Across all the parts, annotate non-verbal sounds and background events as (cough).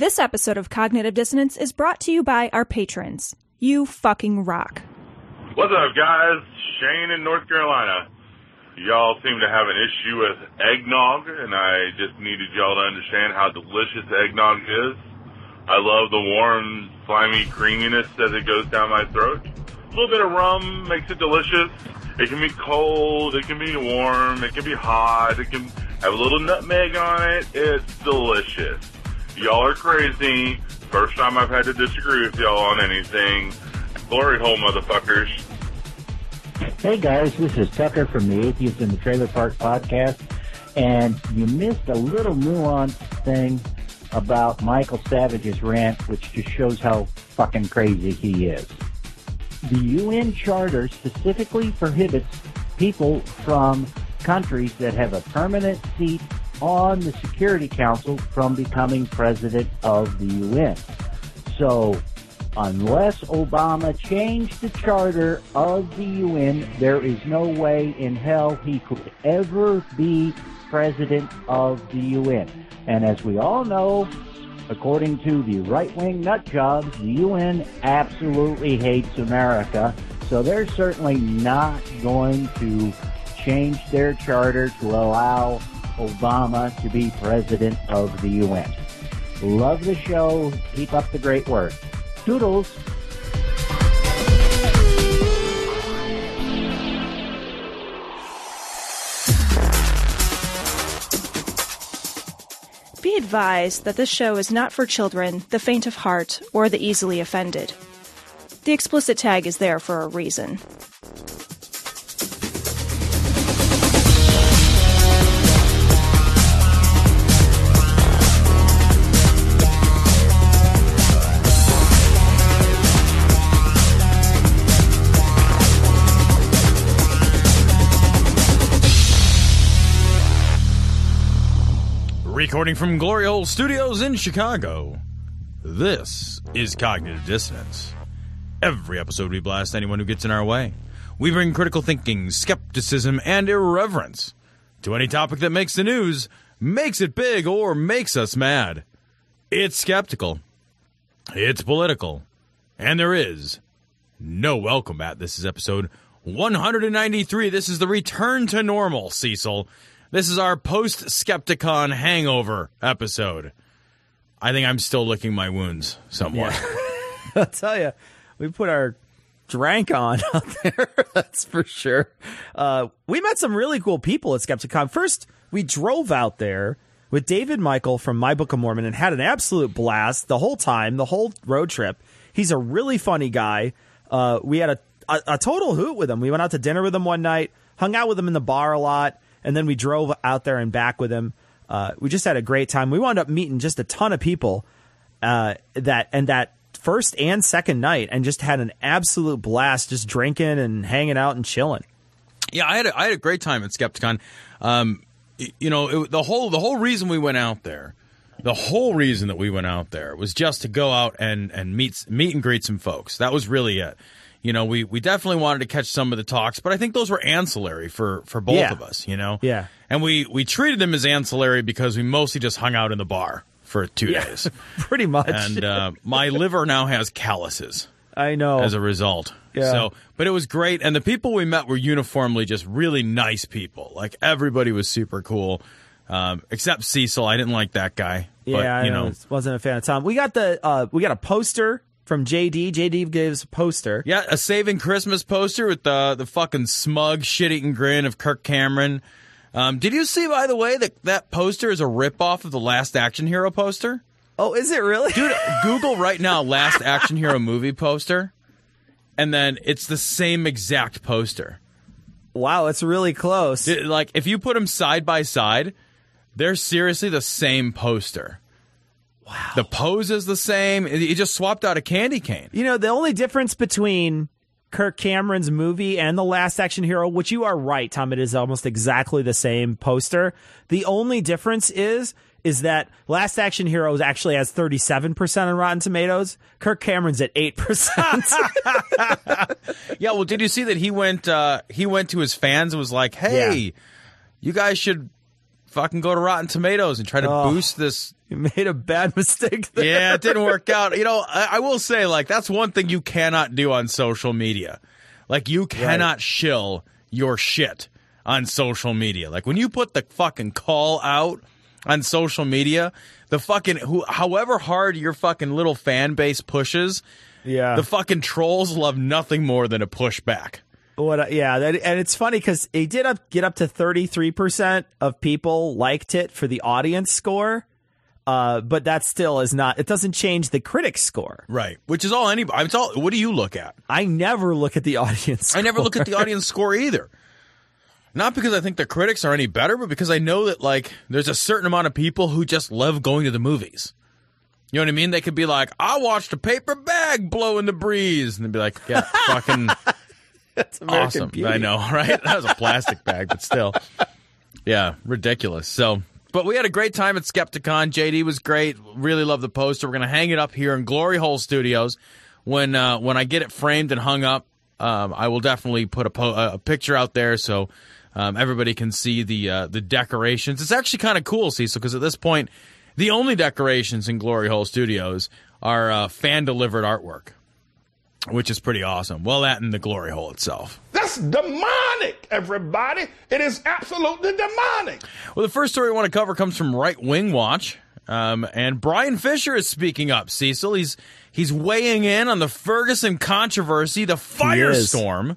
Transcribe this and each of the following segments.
This episode of Cognitive Dissonance is brought to you by our patrons. You fucking rock. What's up, guys? Shane in North Carolina. Y'all seem to have an issue with eggnog, and I just needed y'all to understand how delicious eggnog is. I love the warm, slimy creaminess as it goes down my throat. A little bit of rum makes it delicious. It can be cold, it can be warm, it can be hot, it can have a little nutmeg on it. It's delicious. Y'all are crazy. First time I've had to disagree with y'all on anything. Glory hole, motherfuckers. Hey guys, this is Tucker from the Atheist in the Trailer Park podcast, and you missed a little nuanced thing about Michael Savage's rant, which just shows how fucking crazy he is. The UN Charter specifically prohibits people from countries that have a permanent seat on the Security Council from becoming president of the UN. So, unless Obama changed the charter of the UN, there is no way in hell he could ever be president of the UN. And as we all know, according to the right-wing nut jobs, the UN absolutely hates America. So they're certainly not going to change their charter to allow Obama to be president of the UN. Love the show. Keep up the great work. Toodles. Be advised that this show is not for children, the faint of heart, or the easily offended. The explicit tag is there for a reason. Recording from Glory Hole Studios in Chicago. This is Cognitive Dissonance. Every episode, we blast anyone who gets in our way. We bring critical thinking, skepticism, and irreverence to any topic that makes the news, makes it big, or makes us mad. It's skeptical, it's political, and there is no welcome at. This is episode 193. This is the return to normal, Cecil. This is our post Skepticon hangover episode. I think I'm still licking my wounds somewhat. (laughs) I'll tell you, we put our drank on (laughs) out there. That's for sure. Uh, we met some really cool people at Skepticon. First, we drove out there with David Michael from My Book of Mormon and had an absolute blast the whole time, the whole road trip. He's a really funny guy. Uh, we had a, a, a total hoot with him. We went out to dinner with him one night, hung out with him in the bar a lot, and then we drove out there and back with him. Uh, we just had a great time. We wound up meeting just a ton of people uh, that and that first and second night, and just had an absolute blast, just drinking and hanging out and chilling. Yeah, I had a, I had a great time at Skepticon. Um, you know, it, the whole the whole reason we went out there, the whole reason that we went out there was just to go out and and meet meet and greet some folks. That was really it. You know, we we definitely wanted to catch some of the talks, but I think those were ancillary for for both Yeah. of us. You know, Yeah. and we we treated them as ancillary because we mostly just hung out in the bar for two Yeah. days, (laughs) Pretty much. and uh, my liver now has calluses I know. as a result. Yeah. So, but it was great, and the people we met were uniformly just really nice people. Like everybody was super cool, um, except Cecil. I didn't like that guy. yeah, but, I you know, wasn't a fan of Tom. We got the uh, we got a poster from JD. JD gives a poster. yeah, a saving Christmas poster with the the fucking smug, shit eating grin of Kirk Cameron. Um, did you see, by the way, that that poster is a ripoff of the Last Action Hero poster? Oh, is it really? Dude, (laughs) Google right now Last Action Hero movie poster, and then it's the same exact poster. wow, it's really close. It- like if you put them side by side, they're seriously the same poster. Wow. The pose is the same. He just swapped out a candy cane. You know, the only difference between Kirk Cameron's movie and The Last Action Hero, which you are right, Tom, it is almost exactly the same poster. The only difference is is that Last Action Heroes actually has 37% on Rotten Tomatoes. Kirk Cameron's at 8%. (laughs) yeah, well, did you see that he went uh, he went to his fans and was like, "Hey, yeah. you guys should fucking go to Rotten Tomatoes and try to oh, boost this you made a bad (laughs) mistake there. Yeah, it didn't work out. You know, I, I, will say, like, that's one thing you cannot do on social media. Like, you cannot right. shill your shit on social media. Like, when you put the fucking call out on social media, the fucking who, however hard your fucking little fan base pushes, yeah, the fucking trolls love nothing more than a pushback. What? Uh, yeah, that, and it's funny because it did up, get up to thirty three percent of people liked it for the audience score. Uh, but that still is not. It doesn't change the critic score, right? Which is all anybody. It's all. What do you look at? I never look at the (laughs) audience. Score. I never look at the audience score either. Not because I think the critics are any better, but because I know that like there's a certain amount of people who just love going to the movies. You know what I mean? They could be like, "I watched a paper bag blow in the breeze," and they'd be like, "Yeah, (laughs) fucking." That's American awesome. Beauty. I know, (laughs) right? That was a plastic bag, but still. Yeah, ridiculous. So, but we had a great time at Skepticon. JD was great. Really love the poster. We're to hang it up here in Glory Hole Studios. When uh, when I get it framed and hung up, um, I will definitely put a, po- a picture out there so um, everybody can see the uh, the decorations. It's actually kind of cool, Cecil, because at this point, the only decorations in Glory Hole Studios are uh, fan delivered artwork which is pretty awesome. Well, that and the glory hole itself. That's demonic, everybody. It is absolutely demonic. Well, the first story we want to cover comes from Right Wing Watch. Um, and Bryan Fischer is speaking up, Cecil. He's he's weighing in on the Ferguson controversy, the firestorm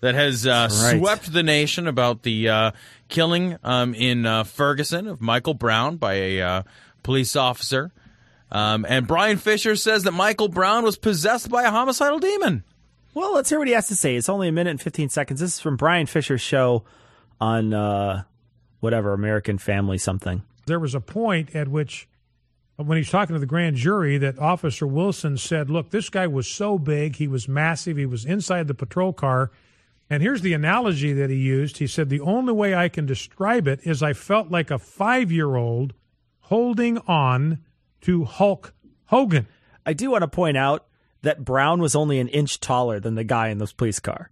that has uh, right. swept the nation about the uh, killing um, in uh, Ferguson of Michael Brown by a uh, police officer. Um, and Bryan Fischer says that Michael Brown was possessed by a homicidal demon. Well, let's hear what he has to say. It's only a minute and 15 seconds. This is from Bryan Fischer's show on uh, whatever, American Family something. There was a point at which, when he's talking to the grand jury, that Officer Wilson said, Look, this guy was so big, he was massive, he was inside the patrol car. And here's the analogy that he used. He said, The only way I can describe it is I felt like a five year old holding on to Hulk Hogan. I do want to point out that Brown was only an inch taller than the guy in the police car.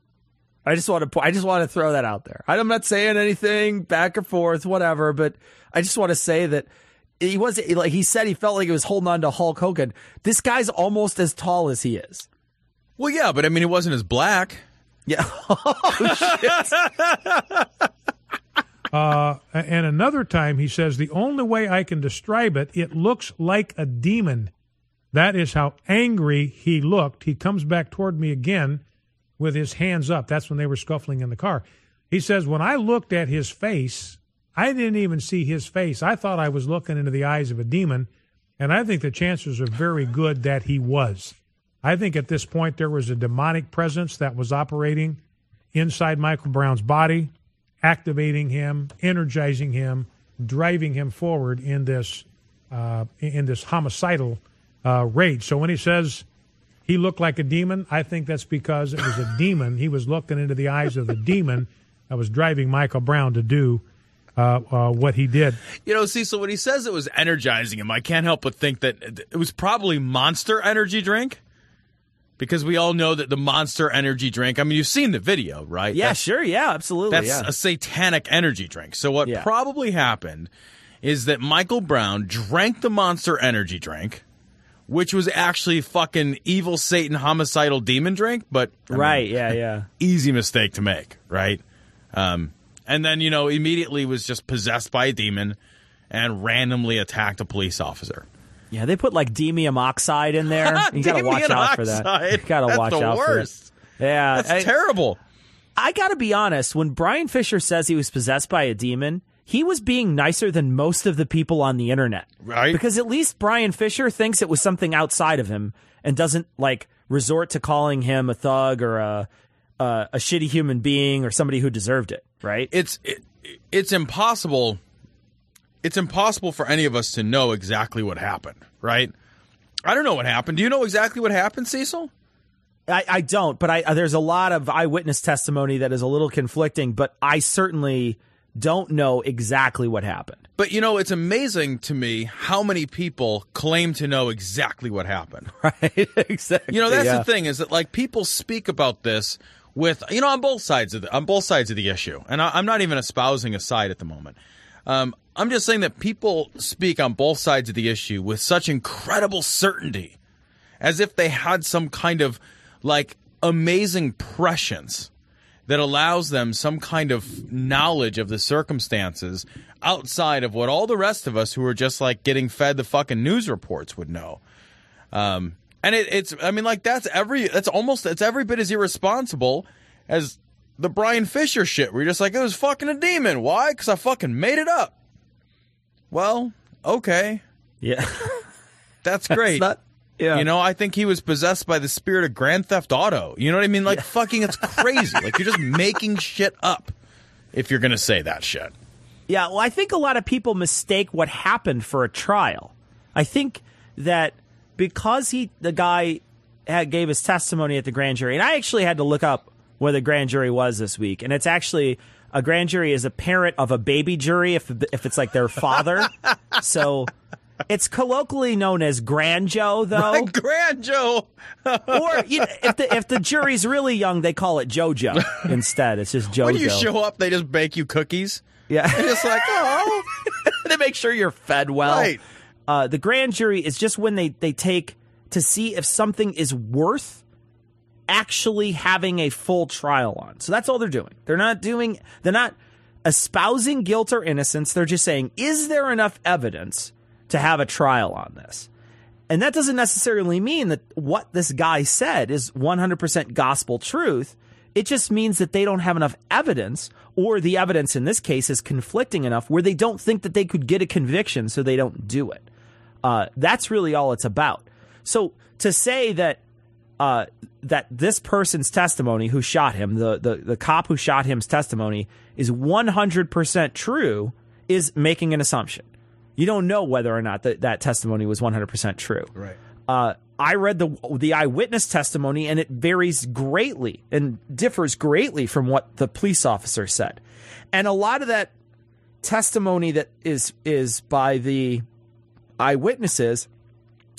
I just want to I just want to throw that out there. I'm not saying anything back or forth, whatever, but I just want to say that he was like he said he felt like he was holding on to Hulk Hogan. This guy's almost as tall as he is. Well, yeah, but I mean, he wasn't as black. Yeah. (laughs) oh, (laughs) uh, and another time he says, the only way I can describe it, it looks like a demon. That is how angry he looked. He comes back toward me again with his hands up. That's when they were scuffling in the car. He says, when I looked at his face, I didn't even see his face. I thought I was looking into the eyes of a demon. And I think the chances are very good that he was. I think at this point there was a demonic presence that was operating inside Michael Brown's body activating him, energizing him, driving him forward in this uh, in this homicidal uh, rage. So when he says he looked like a demon, I think that's because it was a demon. He was looking into the eyes of the demon that was driving Michael Brown to do uh, uh, what he did. You know, Cecil, when he says it was energizing him, I can't help but think that it was probably Monster Energy drink because we all know that the monster energy drink, I mean, you've seen the video, right? Yeah, that's, sure. Yeah, absolutely. That's yeah. a satanic energy drink. So, what yeah. probably happened is that Michael Brown drank the monster energy drink, which was actually fucking evil Satan homicidal demon drink, but. I right, mean, yeah, yeah. (laughs) Easy mistake to make, right? Um, and then, you know, immediately was just possessed by a demon and randomly attacked a police officer. Yeah, they put like demium oxide in there. (laughs) You gotta watch out for that. You gotta That's watch out worst. for that. Yeah, That's I, terrible. I gotta be honest. When Bryan Fischer says he was possessed by a demon, he was being nicer than most of the people on the internet. Right. Because at least Bryan Fischer thinks it was something outside of him and doesn't like resort to calling him a thug or a a, a shitty human being or somebody who deserved it. Right. It's it, it's impossible it's impossible for any of us to know exactly what happened, right? I don't know what happened. Do you know exactly what happened, Cecil? I, I don't, but I there's a lot of eyewitness testimony that is a little conflicting, but I certainly don't know exactly what happened. But you know, it's amazing to me how many people claim to know exactly what happened. (laughs) Right? exactly. You know, that's yeah. the thing is that like people speak about this with you know on both sides of the on both sides of the issue, and I, I'm not even espousing a side at the moment. Um, I'm just saying that people speak on both sides of the issue with such incredible certainty, as if they had some kind of like amazing prescience that allows them some kind of knowledge of the circumstances outside of what all the rest of us who are just like getting fed the fucking news reports would know. Um, and it, it's, I mean, like that's every, that's almost, that's every bit as irresponsible as the Bryan Fischer shit where you're just like, it was fucking a demon. Why? Because I fucking made it up. Well, okay. Yeah. (laughs) That's great. not- yeah. You know, I think he was possessed by the spirit of Grand Theft Auto. You know what I mean? Like, fucking, it's crazy. like, you're just making shit up if you're going to say that shit. Yeah, well, I think a lot of people mistake what happened for a trial. I think that because he, the guy, had, gave his testimony at the grand jury, and I actually had to look up where the grand jury was this week, and it's actually a grand jury is a parent of a baby jury if if it's like their father. (laughs) so it's colloquially known as Grand Joe, though. Grand Joe. (laughs) or you know, if the if the jury's really young, they call it JoJo instead. It's just JoJo. When you show up, they just bake you cookies. yeah, You're just like, oh. (laughs) to make sure you're fed well. Right. Uh, the grand jury is just when they, they take to see if something is worth actually having a full trial on. So that's all they're doing. They're not doing, they're not espousing guilt or innocence. They're just saying, is there enough evidence to have a trial on this? And that doesn't necessarily mean that what this guy said is 100% gospel truth. It just means that they don't have enough evidence, or the evidence in this case is conflicting enough where they don't think that they could get a conviction, so they don't do it. Uh, that's really all it's about. So to say that uh, that this person's testimony, who shot him, the, the the cop who shot him's testimony, is 100% true, is making an assumption. You don't know whether or not that that testimony was 100% true. Right. Uh, I read the the eyewitness testimony, and it varies greatly and differs greatly from what the police officer said. And a lot of that testimony that is is by the eyewitnesses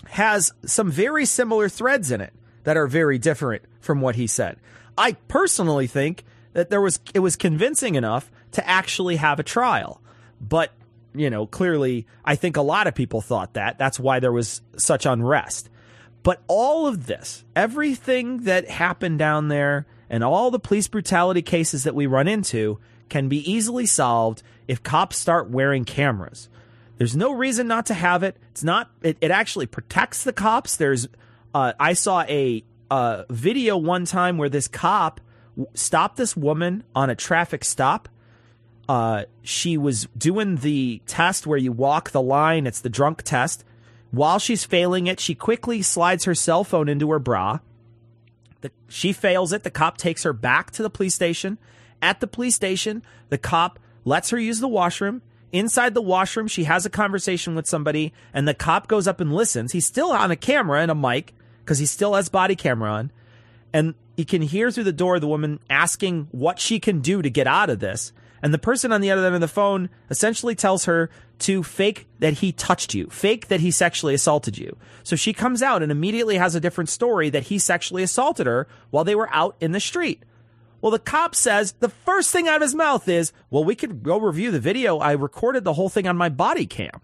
has some very similar threads in it that are very different from what he said. I personally think that there was it was convincing enough to actually have a trial. But, you know, clearly I think a lot of people thought that. That's why there was such unrest. But all of this, everything that happened down there and all the police brutality cases that we run into can be easily solved if cops start wearing cameras. There's no reason not to have it. It's not. It, it actually protects the cops. There's. Uh, I saw a uh, video one time where this cop stopped this woman on a traffic stop. Uh, she was doing the test where you walk the line. It's the drunk test. While she's failing it, she quickly slides her cell phone into her bra. The, she fails it. The cop takes her back to the police station. At the police station, the cop lets her use the washroom. Inside the washroom, she has a conversation with somebody, and the cop goes up and listens. He's still on a camera and a mic because he still has body camera on. And he can hear through the door the woman asking what she can do to get out of this. And the person on the other end of the phone essentially tells her to fake that he touched you, fake that he sexually assaulted you. So she comes out and immediately has a different story that he sexually assaulted her while they were out in the street. Well, the cop says the first thing out of his mouth is, Well, we could go review the video. I recorded the whole thing on my body cam.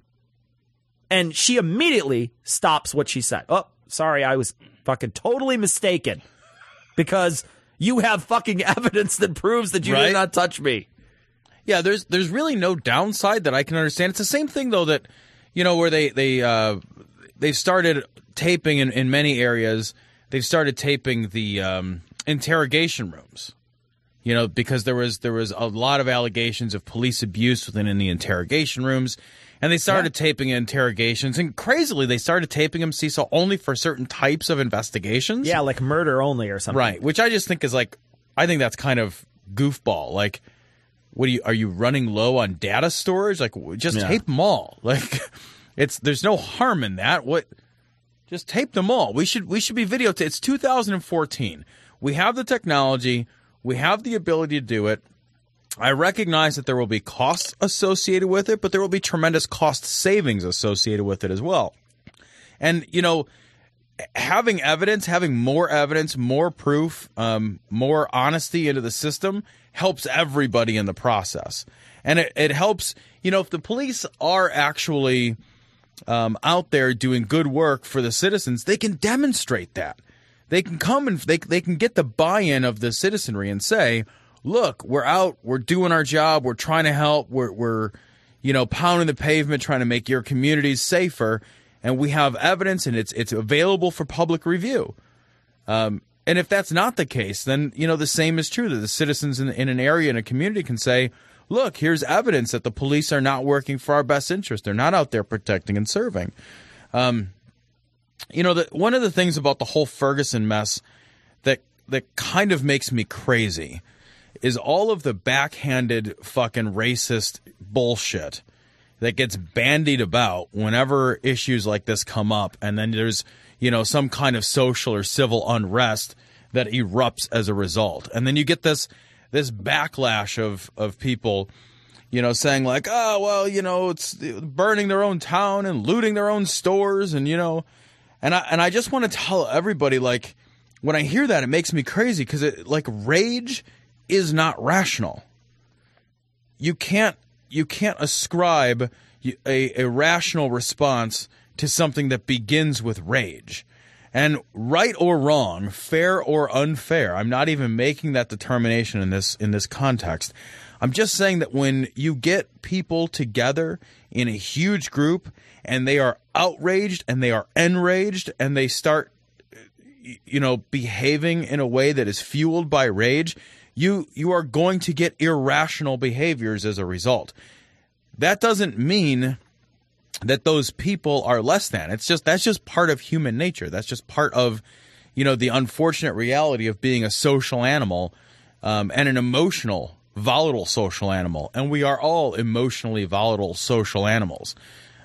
And she immediately stops what she said. Oh, sorry, I was fucking totally mistaken because you have fucking evidence that proves that you Right. did not touch me. Yeah, there's there's really no downside that I can understand. It's the same thing though that you know where they they uh, they've started taping in, in many areas. They've started taping the um, interrogation rooms. You know, because there was there was a lot of allegations of police abuse within in the interrogation rooms, and they started taping interrogations. And crazily, they started taping them, Cecil, only for certain types of investigations. Yeah, like murder only or something. Right, which I just think is like, I think that's kind of goofball. Like, what are you are you running low on data storage? Like just Yeah. tape them all. (laughs) Like it's there's no harm in that. What just tape them all. We should we should be videotaped. It's 2014. We have the technology. We have the ability to do it. I recognize that there will be costs associated with it, but there will be tremendous cost savings associated with it as well. And you know, having evidence, having more evidence, more proof, um, more honesty into the system helps everybody in the process. And it, it helps, you know, if the police are actually um, out there doing good work for the citizens, they can demonstrate that. They can come and they, they can get the buy in of the citizenry and say, look, we're out, we're doing our job, we're trying to help, we're, we're you know, pounding the pavement, trying to make your communities safer, and we have evidence and it's it's available for public review. Um, and if that's not the case, then you know the same is true that the citizens in, in an area in a community can say, "Look, here's evidence that the police are not working for our best interest. They're not out there protecting and serving." Um, you know, the, one of the things about the whole Ferguson mess that that kind of makes me crazy is all of the backhanded fucking racist bullshit that gets bandied about whenever issues like this come up. And then there's you know some kind of social or civil unrest that erupts as a result. And then you get this this backlash of of people you know saying like oh well you know it's burning their own town and looting their own stores and you know and I and I just want to tell everybody like when I hear that it makes me crazy cuz it like rage is not rational you can't you can't ascribe a, a rational response to something that begins with rage. And right or wrong, fair or unfair, I'm not even making that determination in this in this context. I'm just saying that when you get people together in a huge group and they are outraged and they are enraged and they start you know behaving in a way that is fueled by rage, you you are going to get irrational behaviors as a result. That doesn't mean that those people are less than. It's just that's just part of human nature. That's just part of you know the unfortunate reality of being a social animal um, and an emotional, volatile social animal. And we are all emotionally volatile social animals.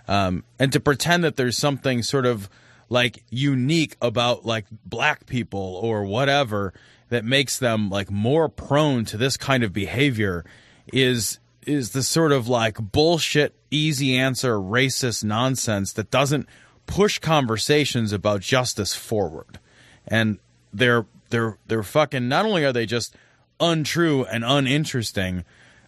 Um, and to pretend that there's something sort of like unique about like black people or whatever that makes them like more prone to this kind of behavior is is the sort of like bullshit easy answer racist nonsense that doesn't push conversations about justice forward. And they're they're they're fucking not only are they just untrue and uninteresting,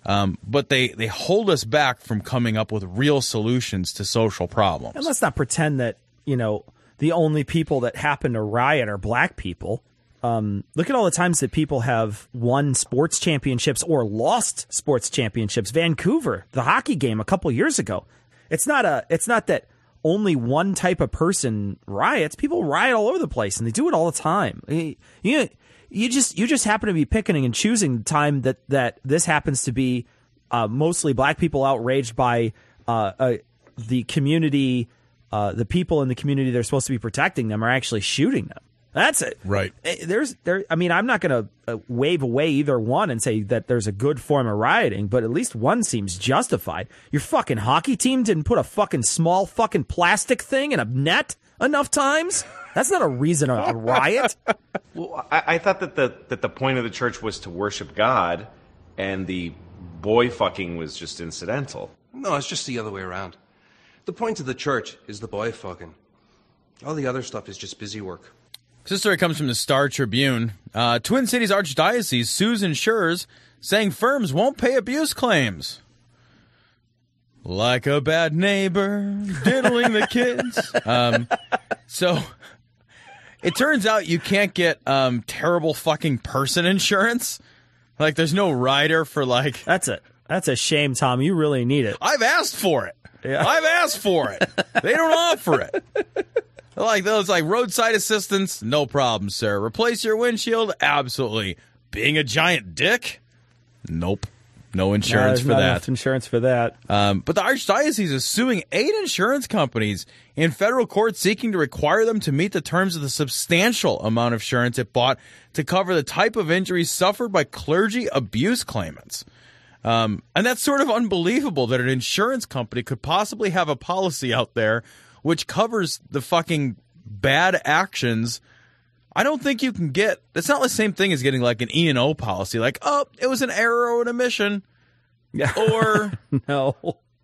um, but they they hold us back from coming up with real solutions to social problems. And let's not pretend that, you know, the only people that happen to riot are black people. Um, look at all the times that people have won sports championships or lost sports championships. Vancouver, the hockey game a couple years ago. It's not a. It's not that only one type of person riots. People riot all over the place, and they do it all the time. You, you, you just you just happen to be picking and choosing the time that that this happens to be uh, mostly black people outraged by uh, uh, the community. Uh, the people in the community they're supposed to be protecting them are actually shooting them. That's it. Right. Eh, There's there. I mean, I'm not going to uh, wave away either one and say that there's a good form of rioting, but at least one seems justified. Your fucking hockey team didn't put a fucking small fucking plastic thing in a net enough times. That's not a reason to a riot. (laughs) Well, I, I thought that the that the point of the church was to worship God, and the boy fucking was just incidental. No, it's just the other way around. The point of the church is the boy fucking. All the other stuff is just busy work. This story comes from the Star Tribune. Uh, Twin Cities Archdiocese sues insurers, saying firms won't pay abuse claims. Like a bad neighbor, diddling the kids. (laughs) Um, so it turns out you can't get um, terrible fucking person insurance. Like there's no rider for like. That's it. That's a shame, Tom. You really need it. I've asked for it. I've asked for it. They don't offer it. Like those like roadside assistance, no problem, sir. Replace your windshield, absolutely. Being a giant dick, nope, no insurance there's for that. insurance for that. Um, but the archdiocese is suing eight insurance companies in federal court, seeking to require them to meet the terms of the substantial amount of insurance it bought to cover the type of injuries suffered by clergy abuse claimants. Um, and that's sort of unbelievable that an insurance company could possibly have a policy out there which covers the fucking bad actions. I don't think you can get. It's not the same thing as getting like an E and O policy. Like, oh, it was an error or an omission, Yeah. (laughs) or (laughs) no.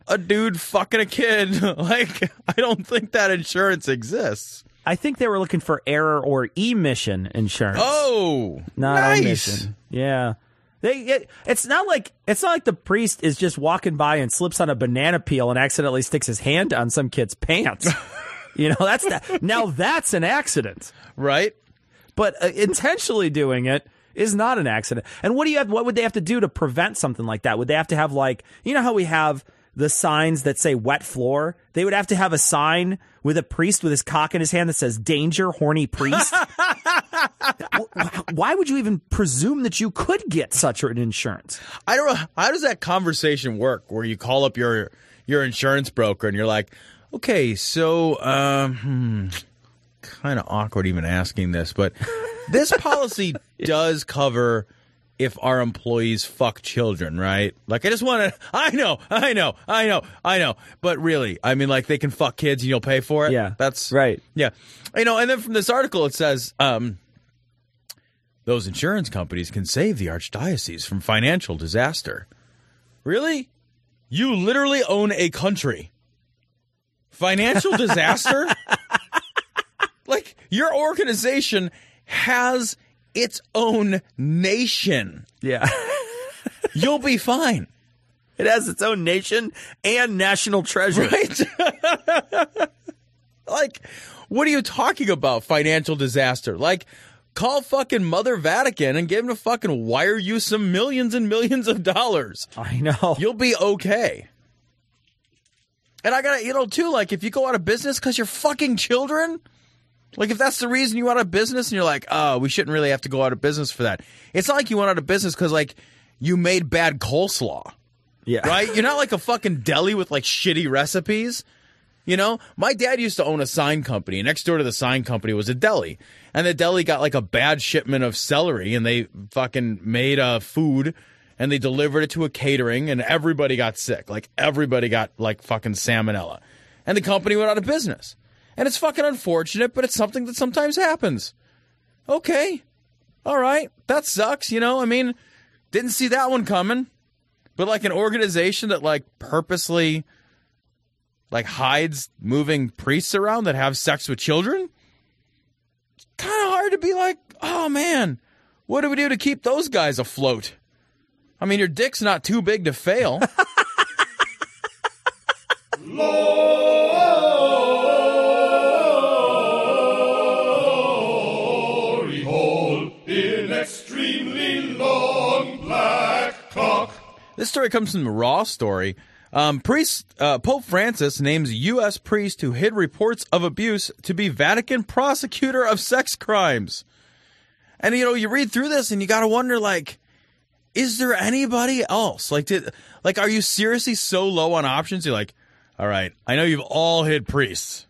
a dude fucking a kid. (laughs) like, I don't think that insurance exists. I think they were looking for error or emission insurance. Oh, not nice. omission. Yeah. They, it, it's not like it's not like the priest is just walking by and slips on a banana peel and accidentally sticks his hand on some kid's pants. (laughs) you know, that's that. Now that's an accident, right? But uh, intentionally doing it is not an accident. And what do you have? What would they have to do to prevent something like that? Would they have to have like you know how we have the signs that say wet floor? They would have to have a sign with a priest with his cock in his hand that says "Danger, horny priest." (laughs) Why would you even presume that you could get such an insurance? I don't know. How does that conversation work where you call up your your insurance broker and you're like, okay, so um, hmm, kind of awkward even asking this, but this policy (laughs) does cover if our employees fuck children, right? Like, I just want to, (laughs) I know, I know, I know, I know, but really, I mean, like, they can fuck kids and you'll pay for it. Yeah. That's right. Yeah. You know, and then from this article, it says, um, those insurance companies can save the archdiocese from financial disaster. Really? You literally own a country. Financial disaster? (laughs) like, your organization has its own nation. Yeah. (laughs) You'll be fine. It has its own nation and national treasure. Right? (laughs) like, what are you talking about? Financial disaster? Like, call fucking Mother Vatican and get him to fucking wire you some millions and millions of dollars. I know. You'll be okay. And I gotta, you know, too, like, if you go out of business because you're fucking children, like, if that's the reason you went out of business and you're like, oh, we shouldn't really have to go out of business for that. It's not like you went out of business because, like, you made bad coleslaw. Yeah. Right? You're not like a fucking deli with, like, shitty recipes. You know, my dad used to own a sign company. Next door to the sign company was a deli. And the deli got like a bad shipment of celery and they fucking made uh, food and they delivered it to a catering and everybody got sick. Like everybody got like fucking salmonella. And the company went out of business. And it's fucking unfortunate, but it's something that sometimes happens. Okay. All right. That sucks, you know? I mean, didn't see that one coming. But like an organization that like purposely like hides moving priests around that have sex with children? It's kind of hard to be like, "Oh man, what do we do to keep those guys afloat?" I mean, your dick's not too big to fail. Glory (laughs) (laughs) This story comes from the Raw story. Um, priest uh, Pope Francis names U.S. priest who hid reports of abuse to be Vatican prosecutor of sex crimes. And you know, you read through this and you got to wonder, like, is there anybody else? Like, did like, are you seriously so low on options? You're like, all right, I know you've all hid priests.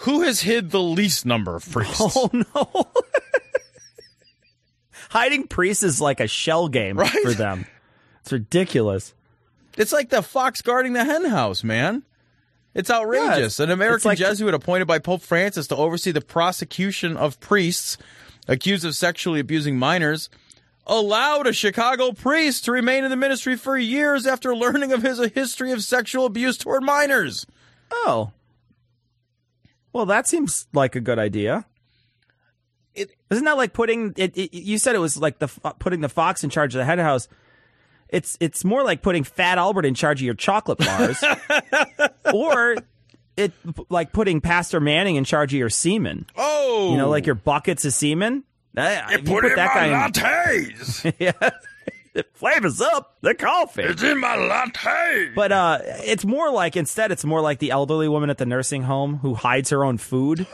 Who has hid the least number of priests? (laughs) Oh no. (laughs) Hiding priests is like a shell game Right? for them. It's ridiculous. It's like the fox guarding the hen house, man. It's outrageous. Yeah, An American like- Jesuit appointed by Pope Francis to oversee the prosecution of priests accused of sexually abusing minors allowed a Chicago priest to remain in the ministry for years after learning of his history of sexual abuse toward minors. Oh. Well, that seems like a good idea. It- Isn't that like putting it, it? You said it was like the putting the fox in charge of the head house. It's it's more like putting Fat Albert in charge of your chocolate bars, (laughs) or it like putting Pastor Manning in charge of your semen. Oh, You know, like your buckets of semen. If you put, it in my in- lattes. (laughs) yeah, it flavors up the coffee. it's in my latte. But uh, it's more like instead, it's more like the elderly woman at the nursing home who hides her own food.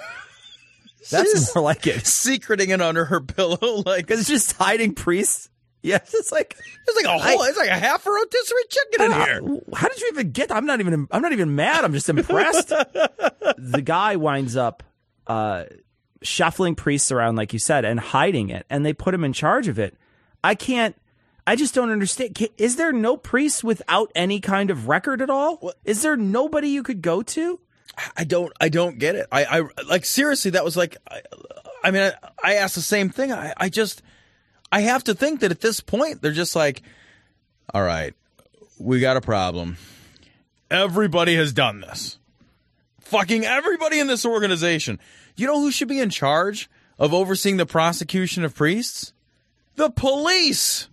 That's more like it secreting it under her pillow, like because it's just hiding priests. Yes, it's like it's like a whole, it's like a half a rotisserie chicken in Ah, here. How did you even get? I'm not even. I'm not even mad. I'm just impressed. (laughs) the guy winds up uh, shuffling priests around, like you said, and hiding it, and they put him in charge of it. I can't. I just don't understand. Is there no priest without any kind of record at all? Is there nobody you could go to? I don't I don't get it. I, I like seriously that was like I, I mean I, I asked the same thing. I, I just I have to think that at this point they're just like all right, we got a problem. Everybody has done this. Fucking everybody in this organization. You know who should be in charge of overseeing the prosecution of priests? The police.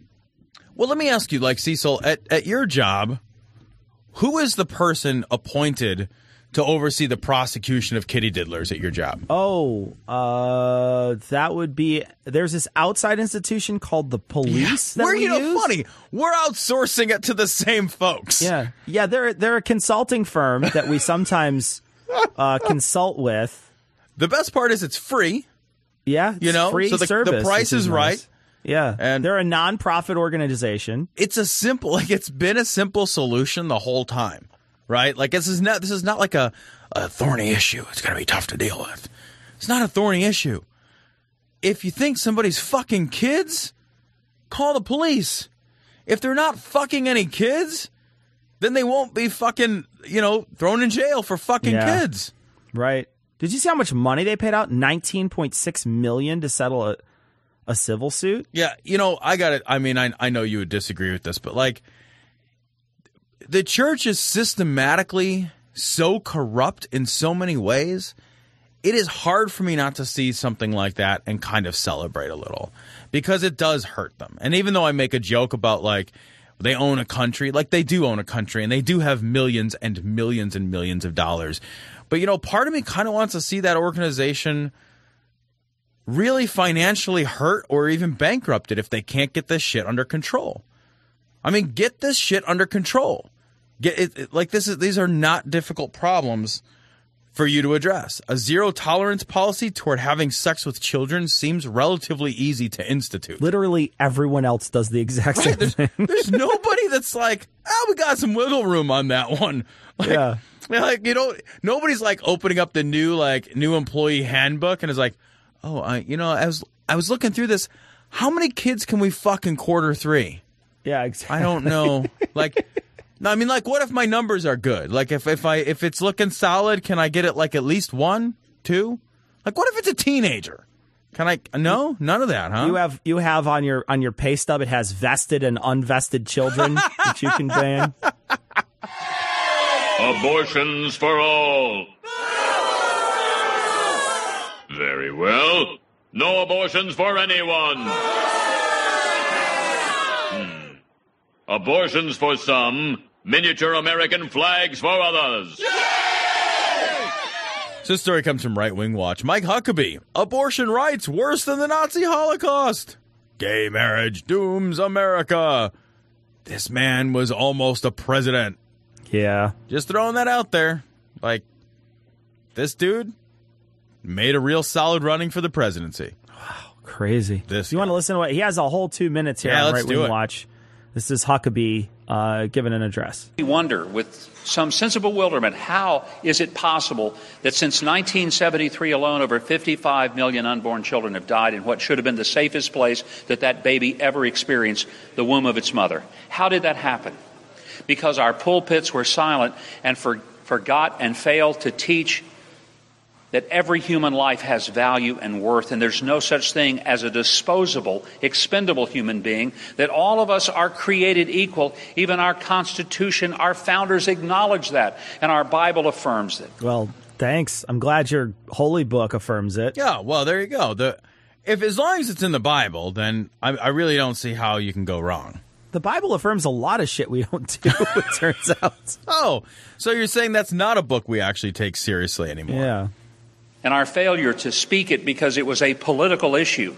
Well, let me ask you, like Cecil, at, at your job, who is the person appointed to oversee the prosecution of kitty diddlers at your job? Oh, uh, that would be. There's this outside institution called the police. that We're we you know use. funny. We're outsourcing it to the same folks. Yeah, yeah. They're they're a consulting firm that we sometimes (laughs) uh, consult with. The best part is it's free. Yeah, You know, free so the- the price which is nice. right. Yeah, And- they're a nonprofit organization. It's a simple (laughs) like it's been a simple solution the whole time. Right? Like this is not this is not like a, a thorny issue. It's gonna be tough to deal with. It's not a thorny issue. If you think somebody's fucking kids, call the police. If they're not fucking any kids, then they won't be fucking, you know, thrown in jail for fucking Yeah. kids. Right. Did you see how much money they paid out? Nineteen point six million to settle a a civil suit. Yeah, you know, I got it. I mean, I I know you would disagree with this, but like the church is systematically so corrupt in so many ways. It is hard for me not to see something like that and kind of celebrate a little because it does hurt them. And even though I make a joke about like they own a country, like they do own a country and they do have millions and millions and millions of dollars. But you know, part of me kind of wants to see that organization really financially hurt or even bankrupted if they can't get this shit under control. I mean, get this shit under control. Get it, it- like this is these are not difficult problems for you to address. A zero tolerance policy toward having sex with children seems relatively easy to institute. Literally everyone else does the exact same thing. There's (laughs) nobody that's like, oh, we got some wiggle room on that one. (laughs) Like, Yeah. like you know, nobody's like opening up the new like new employee handbook and is like, oh, I, you know, I was I was looking through this. How many kids can we fuck in quarter three? Yeah, exactly. I don't know. (laughs) like, no, I mean, like, what if my numbers are good? Like, if if I if it's looking solid, can I get it like at least one, two? Like, what if it's a teenager? Can I? No, none of that, huh? You have you have on your on your pay stub. It has vested and unvested children (laughs) that you can ban. Abortions for all. Very well. No abortions for anyone. Abortions for some, miniature American flags for others. So this story comes from Right Wing Watch. Mike Huckabee. Abortion rights worse than the Nazi Holocaust. Gay marriage dooms America. This man was almost a president. Yeah. Just throwing that out there. Like, this dude made a real solid running for the presidency. Wow, crazy. This you want to listen to what he has a whole two minutes here Yeah, on let's Right do Wing it. Watch. This is Huckabee uh, giving an address. We wonder, with some sense of bewilderment, how is it possible that since 1973 alone, over 55 million unborn children have died in what should have been the safest place that that baby ever experienced, the womb of its mother? How did that happen? Because our pulpits were silent and for, forgot and failed to teach that every human life has value and worth, and there's no such thing as a disposable, expendable human being, that all of us are created equal. Even our Constitution, our founders acknowledge that, and our Bible affirms it. Well, thanks. I'm glad your holy book affirms it. Yeah, well, there you go. The if as long as it's in the Bible, then I, I really don't see how you can go wrong. The Bible affirms a lot of shit we don't do, (laughs) it turns out. Oh, so you're saying that's not a book we actually take seriously anymore? Yeah. And our failure to speak it because it was a political issue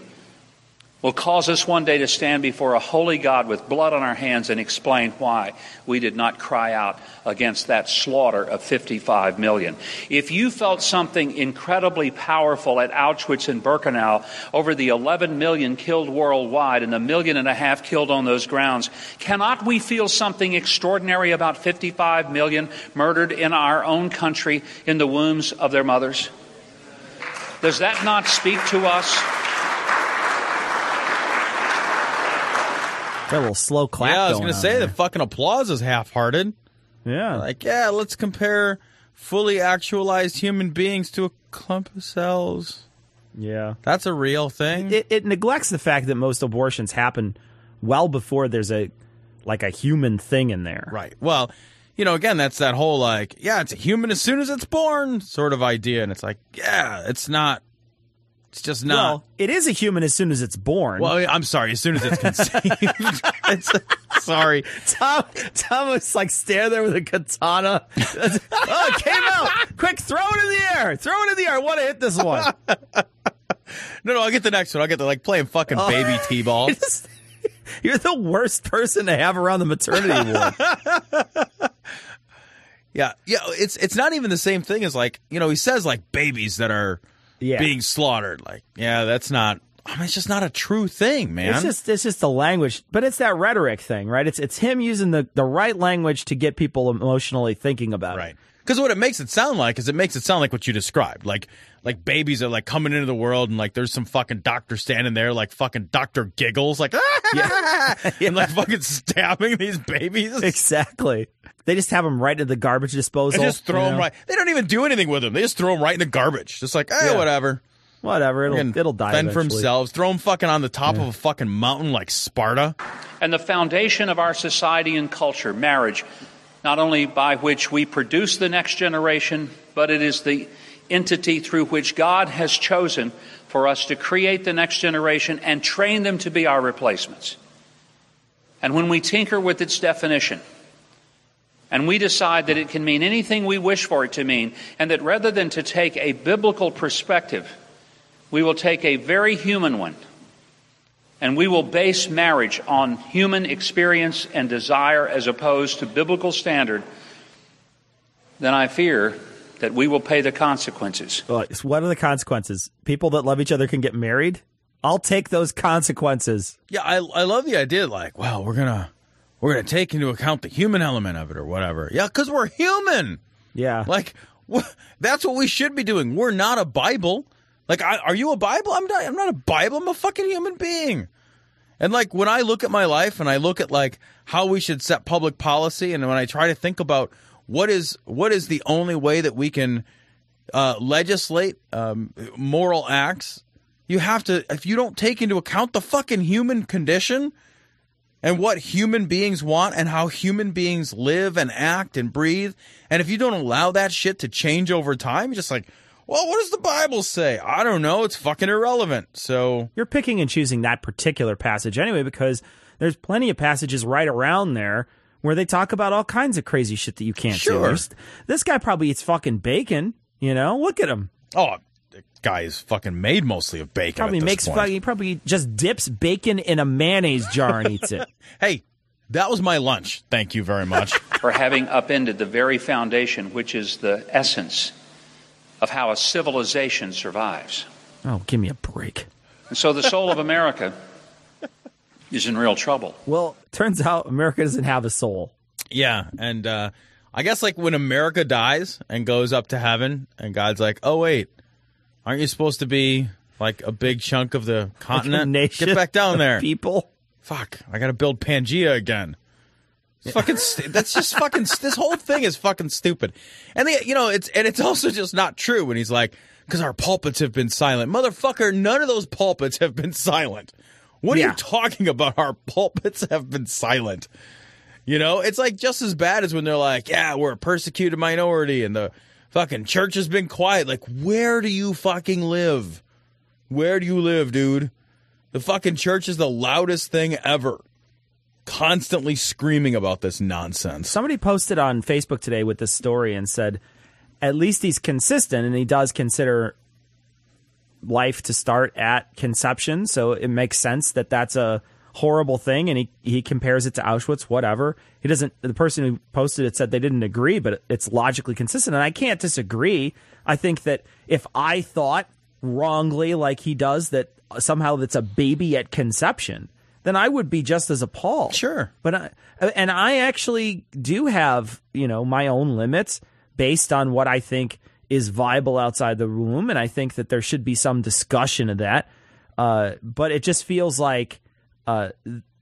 will cause us one day to stand before a holy God with blood on our hands and explain why we did not cry out against that slaughter of 55 million. If you felt something incredibly powerful at Auschwitz and Birkenau over the 11 million killed worldwide and the million and a half killed on those grounds, cannot we feel something extraordinary about 55 million murdered in our own country in the wombs of their mothers? Does that not speak to us? a little slow clap. yeah, I was going gonna say there. the fucking applause is half-hearted. Yeah, like yeah, let's compare fully actualized human beings to a clump of cells. Yeah, that's a real thing. It, it neglects the fact that most abortions happen well before there's a like a human thing in there. Right. Well, you know, again, that's that whole like, yeah, it's a human as soon as it's born sort of idea, and it's like, yeah, it's not. It's just not. Well, it is a human as soon as it's born. Well, I'm sorry. As soon as it's conceived, it's, (laughs) sorry. Tom, Tom was like stand there with a katana. (laughs) oh, it came out! Quick, throw it in the air! Throw it in the air! I want to hit this one. (laughs) No, no, I'll get the next one. I'll get the like playing fucking Oh. baby t-ball. You're the worst person to have around the maternity ward. Yeah, yeah. It's it's not even the same thing as like you know he says like babies that are Yeah. being slaughtered. Like yeah, that's not. I mean, it's just not a true thing, man. It's just it's just the language, but it's that rhetoric thing, right? It's it's him using the the right language to get people emotionally thinking about it. right. Because what it makes it sound like is it makes it sound like what you described, like like babies are like coming into the world and like there's some fucking doctor standing there like fucking Doctor Giggles like (laughs) and like fucking stabbing these babies. Exactly. They just have them right into the garbage disposal. And just throw them know? right. They don't even do anything with them. They just throw them right in the garbage. Just like, eh, Yeah. whatever. Whatever. It'll Fucking it'll die. Fend for themselves. Throw them fucking on the top of a fucking mountain like Sparta. And the foundation of our society and culture, marriage, not only by which we produce the next generation, but it is the entity through which God has chosen for us to create the next generation and train them to be our replacements. And when we tinker with its definition, and we decide that it can mean anything we wish for it to mean, and that rather than to take a biblical perspective, we will take a very human one and we will base marriage on human experience and desire as opposed to biblical standard, then I fear that we will pay the consequences. Well, it's- what are the consequences? People that love each other can get married. I'll take those consequences. Yeah, I I love the idea. Like, well, we're gonna we're gonna take into account the human element of it or whatever. Yeah, because we're human. Yeah, Like, wh- that's what we should be doing. We're not a Bible. Like, I, are you a Bible? I'm not. I'm not a Bible. I'm a fucking human being. And like when I look at my life and I look at like how we should set public policy, and when I try to think about what is what is the only way that we can uh, legislate um, moral acts, you have to. If you don't take into account the fucking human condition and what human beings want and how human beings live and act and breathe, and if you don't allow that shit to change over time, you're just like, well, what does the Bible say? I don't know. It's fucking irrelevant. So You're picking and choosing that particular passage anyway because there's plenty of passages right around there where they talk about all kinds of crazy shit that you can't do. Sure. There's- This guy probably eats fucking bacon. You know, look at him. Oh, the guy is fucking made mostly of bacon. Probably at this makes point. fucking. He probably just dips bacon in a mayonnaise jar and eats it. (laughs) Hey, that was my lunch. Thank you very much. (laughs) for having upended the very foundation, which is the essence of how a civilization survives. Oh, give me a break. And so the soul of America is in real trouble. Well, turns out America doesn't have a soul. yeah, and uh, I guess like when America dies and goes up to heaven, and God's like, "Oh wait, aren't you supposed to be like a big chunk of the continent? nation Get back down there, people." Fuck, I got to build Pangea again. It's fucking. St- that's just fucking. This whole thing is fucking stupid, and the, you know it's and it's also just not true when he's like, because our pulpits have been silent, motherfucker. None of those pulpits have been silent. What are you talking about? Our pulpits have been silent. You know, it's like just as bad as when they're like, yeah, we're a persecuted minority and the fucking church has been quiet. Like, where do you fucking live? Where do you live, dude? The fucking church is the loudest thing ever. Constantly screaming about this nonsense. Somebody posted on Facebook today with this story and said, at least he's consistent and he does consider life to start at conception. So it makes sense that that's a horrible thing. And he, he compares it to Auschwitz, whatever. He doesn't, the person who posted it said they didn't agree, but it's logically consistent. And I can't disagree. I think that if I thought wrongly, like he does, that somehow that's a baby at conception, then I would be just as appalled. Sure. But I, and I actually do have, you know, my own limits based on what I think is viable outside the womb. And I think that there should be some discussion of that. Uh, but it just feels like uh,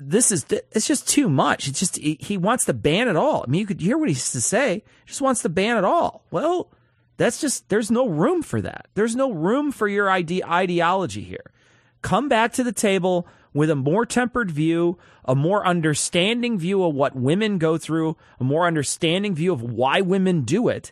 this is it's just too much. It's just he, he wants to ban it all. I mean, you could hear what he has to say. Just wants to ban it all. Well, that's just there's no room for that. There's no room for your ide- ideology here. Come back to the table with a more tempered view, a more understanding view of what women go through, a more understanding view of why women do it,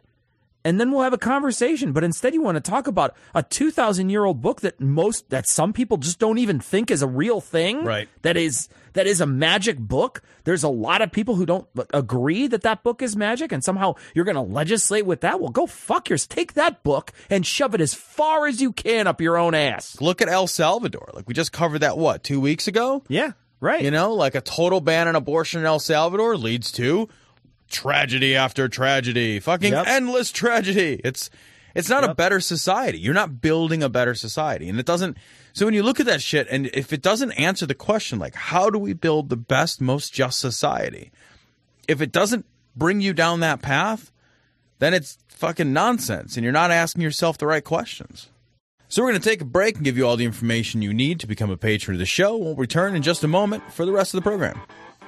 and then we'll have a conversation. But instead, you want to talk about a 2,000 year old book that most, that some people just don't even think is a real thing. Right. That is, that is a magic book. There's a lot of people who don't agree that that book is magic and somehow you're going to legislate with that. Well, go fuck yours. Take that book and shove it as far as you can up your own ass. Look at El Salvador. Like we just covered that, what, two weeks ago? Yeah. Right. You know, like a total ban on abortion in El Salvador leads to tragedy after tragedy, fucking Yep. endless tragedy. It's it's not a better society. You're not building a better society, and it doesn't. So when you look at that shit, and if it doesn't answer the question, like how do we build the best, most just society? If it doesn't bring you down that path, then it's fucking nonsense, and you're not asking yourself the right questions. So we're going to take a break and give you all the information you need to become a patron of the show. We'll return in just a moment for the rest of the program.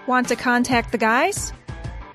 Want to contact the guys?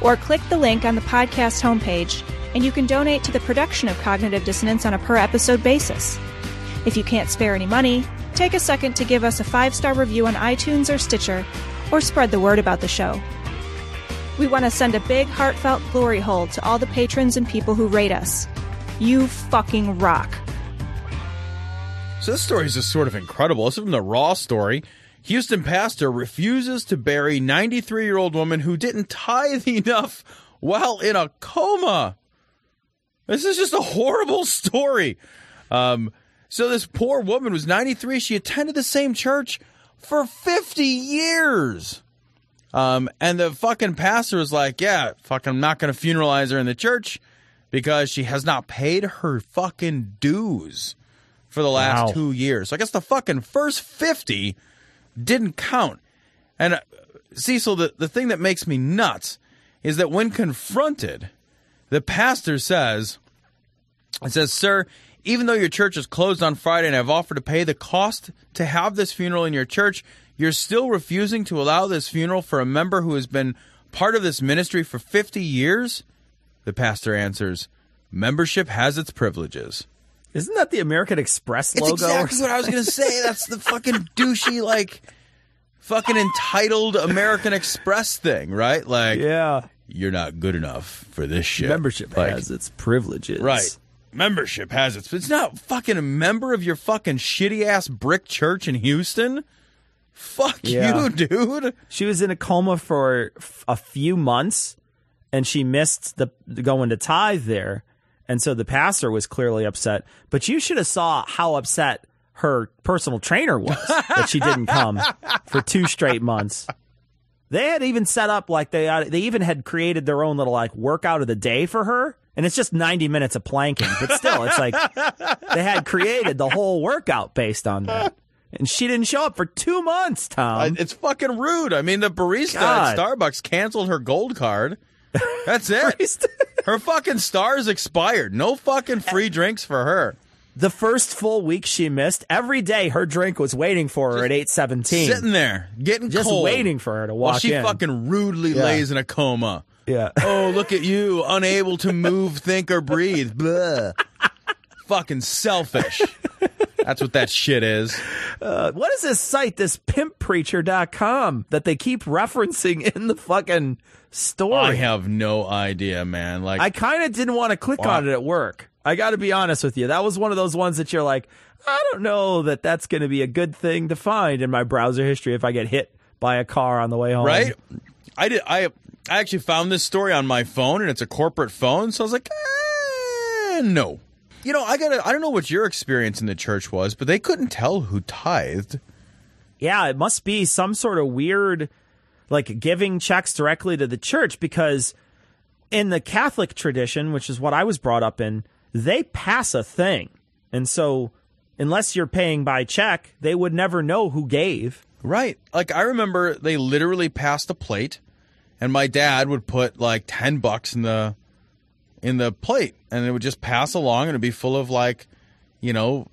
Or click the link on the podcast homepage and you can donate to the production of Cognitive Dissonance on a per episode basis. If you can't spare any money, take a second to give us a five star review on iTunes or Stitcher, or spread the word about the show. We want to send a big, heartfelt glory hole to all the patrons and people who rate us. You fucking rock. So this story is just sort of incredible. Is from the Raw story. Houston pastor refuses to bury 93 year old woman who didn't tithe (laughs) enough while in a coma. This is just a horrible story. Um, so this poor woman was 93. She attended the same church for 50 years. Um, and the fucking pastor was like, yeah, fucking, I'm not going to funeralize her in the church because she has not paid her fucking dues for the last Wow. two years. So I guess the fucking first 50 didn't count. And uh, Cecil, the, the thing that makes me nuts is that when confronted, the pastor says, it says, Sir, even though your church is closed on Friday and I've offered to pay the cost to have this funeral in your church, you're still refusing to allow this funeral for a member who has been part of this ministry for 50 years? The pastor answers, Membership has its privileges. Isn't that the American Express It's logo? or exactly what I was going to say. That's the fucking douchey, like, fucking entitled American Express thing, right? Like, yeah, you're not good enough for this shit. Membership Like, has its privileges. Right. Membership has its. It's not fucking a member of your fucking shitty ass brick church in Houston. Fuck Yeah. you, dude. She was in a coma for f- a few months, and she missed the going to tithe there, and so the pastor was clearly upset. But you should have saw how upset her personal trainer was (laughs) that she didn't come for two straight months. They had even set up like they uh, they even had created their own little like workout of the day for her. And it's just 90 minutes of planking, but still, it's like they had created the whole workout based on that. And she didn't show up for two months, Tom. It's fucking rude. I mean, the barista God. at Starbucks canceled her gold card. (laughs) That's it. (laughs) her fucking star's expired. No fucking free drinks for her. The first full week she missed, every day her drink was waiting for her at 817. Sitting there, getting Just cold. waiting for her to While walk she in. fucking rudely Yeah. lays in a coma. Yeah. Oh, look at you, unable to move, think, or breathe. (laughs) Blah. Fucking selfish. (laughs) That's what that shit is. Uh, what is this site, this pimppreacher.com that they keep referencing in the fucking story? I have no idea, man. Like I kind of didn't want to click Wow. on it at work. I got to be honest with you. That was one of those ones that you're like, I don't know that that's going to be a good thing to find in my browser history if I get hit by a car on the way home. right? I did. I I actually found this story on my phone, and it's a corporate phone. So I was like, eh, no. You know, I got. I don't know what your experience in the church was, but they couldn't tell who tithed. Yeah, it must be some sort of weird, like giving checks directly to the church because in the Catholic tradition, which is what I was brought up in, they pass a thing. And so unless you're paying by check, they would never know who gave. Right. Like I remember they literally passed a plate and my dad would put like 10 bucks in the in the plate and it would just pass along and it'd be full of like, you know,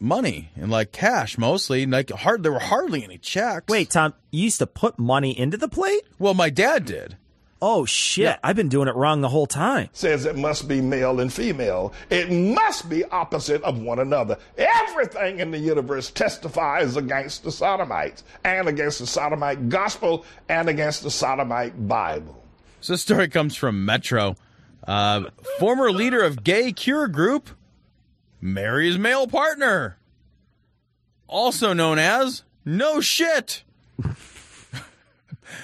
money and like cash mostly. Like hard there were hardly any checks. Wait, Tom, you used to put money into the plate? Well, my dad did. Oh shit! I've been doing it wrong the whole time. Says it must be male and female. It must be opposite of one another. Everything in the universe testifies against the Sodomites and against the Sodomite gospel and against the Sodomite Bible. So this story comes from Metro. Uh, former leader of gay cure group marries male partner, also known as no shit. (laughs)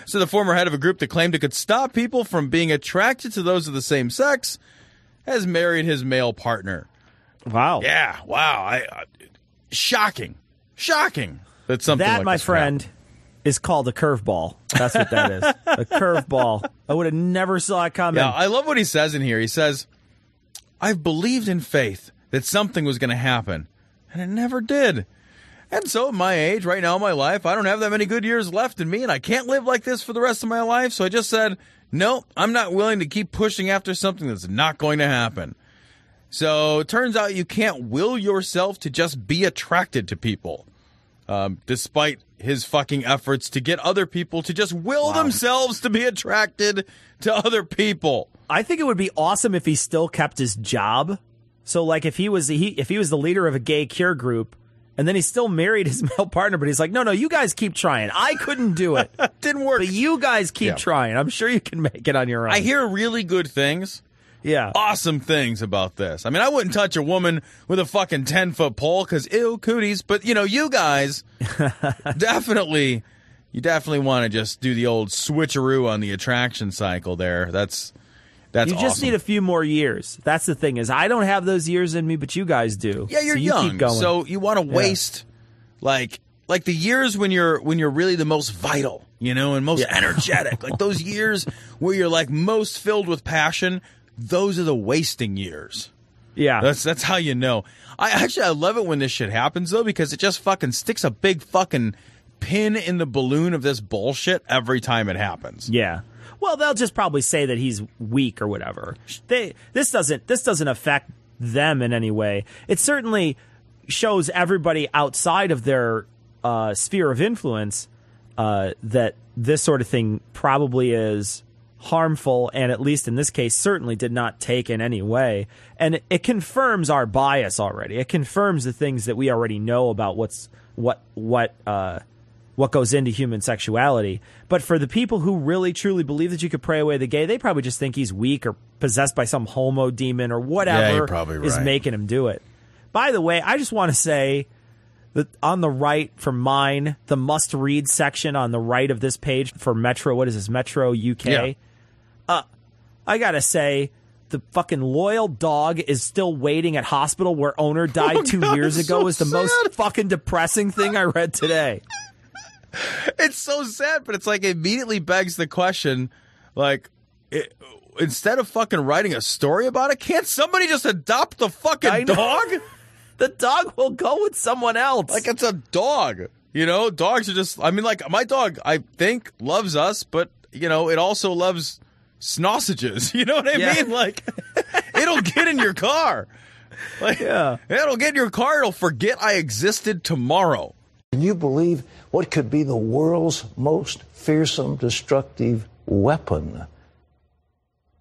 so the former head of a group that claimed it could stop people from being attracted to those of the same sex has married his male partner. Wow. Yeah. Wow. I, uh, shocking. Shocking. That something that, like my friend. Is called a curveball. That's what that is. a (laughs) curveball. I would have never saw it coming. Yeah, I love what he says in here. He says, I've believed in faith that something was going to happen, and it never did. And so, at my age, right now in my life, I don't have that many good years left in me, and I can't live like this for the rest of my life. So I just said, no, I'm not willing to keep pushing after something that's not going to happen. So it turns out you can't will yourself to just be attracted to people, um, despite his fucking efforts to get other people to just will themselves to be attracted to other people. I think it would be awesome if he still kept his job. So, like, if he was he if he was the leader of a gay cure group, and then he still married his (laughs) male partner, but he's like, no, no, you guys keep trying. I couldn't do it. (laughs) Didn't work. But you guys keep Yeah. trying. I'm sure you can make it on your own. I hear really good things. Yeah. Awesome things about this. I mean, I wouldn't touch a woman with a fucking 10 foot pole because, ew, cooties. But, you know, you guys (laughs) definitely, you definitely want to just do the old switcheroo on the attraction cycle there. That's, that's you just awesome. need a few more years. That's the thing is, I don't have those years in me, but you guys do. Yeah, you're so you young, Keep going. so you want to Yeah. waste like like the years when you're when you're really the most vital, you know, and most Yeah. energetic. like those years where you're like most filled with passion. Those are the wasting years. Yeah, That's that's how you know. I actually I love it when this shit happens though because it just fucking sticks a big fucking pin in the balloon of this bullshit every time it happens. Yeah. Well, they'll just probably say that he's weak or whatever. They this doesn't this doesn't affect them in any way. It certainly shows everybody outside of their uh, sphere of influence uh, that this sort of thing probably is harmful, and at least in this case, certainly did not take in any way. And it, it confirms our bias already. It confirms the things that we already know about what's what what uh, what goes into human sexuality. But for the people who really truly believe that you could pray away the gay, they probably just think he's weak or possessed by some homo demon or whatever probably is right. making him do it. By the way, I just want to say that on the right for mine, the must read section on the right of this page for Metro, what is this? Metro UK. Yeah. Uh, I gotta say, the fucking loyal dog is still waiting at hospital where owner (laughs) died Oh, two God, years ago so is the most fucking depressing thing I read today. it's so sad, but it's like immediately begs the question, like, it, instead of fucking writing a story about it, can't somebody just adopt the fucking dog? (laughs) The dog will go with someone else. Like it's a dog. You know, dogs are just. I mean, like my dog, I think loves us, but you know, it also loves sausages. (laughs) You know what I Yeah. mean? Like, (laughs) it'll get in your car. Like, Yeah. it'll get in your car. It'll forget I existed tomorrow. Can you believe what could be the world's most fearsome, destructive weapon?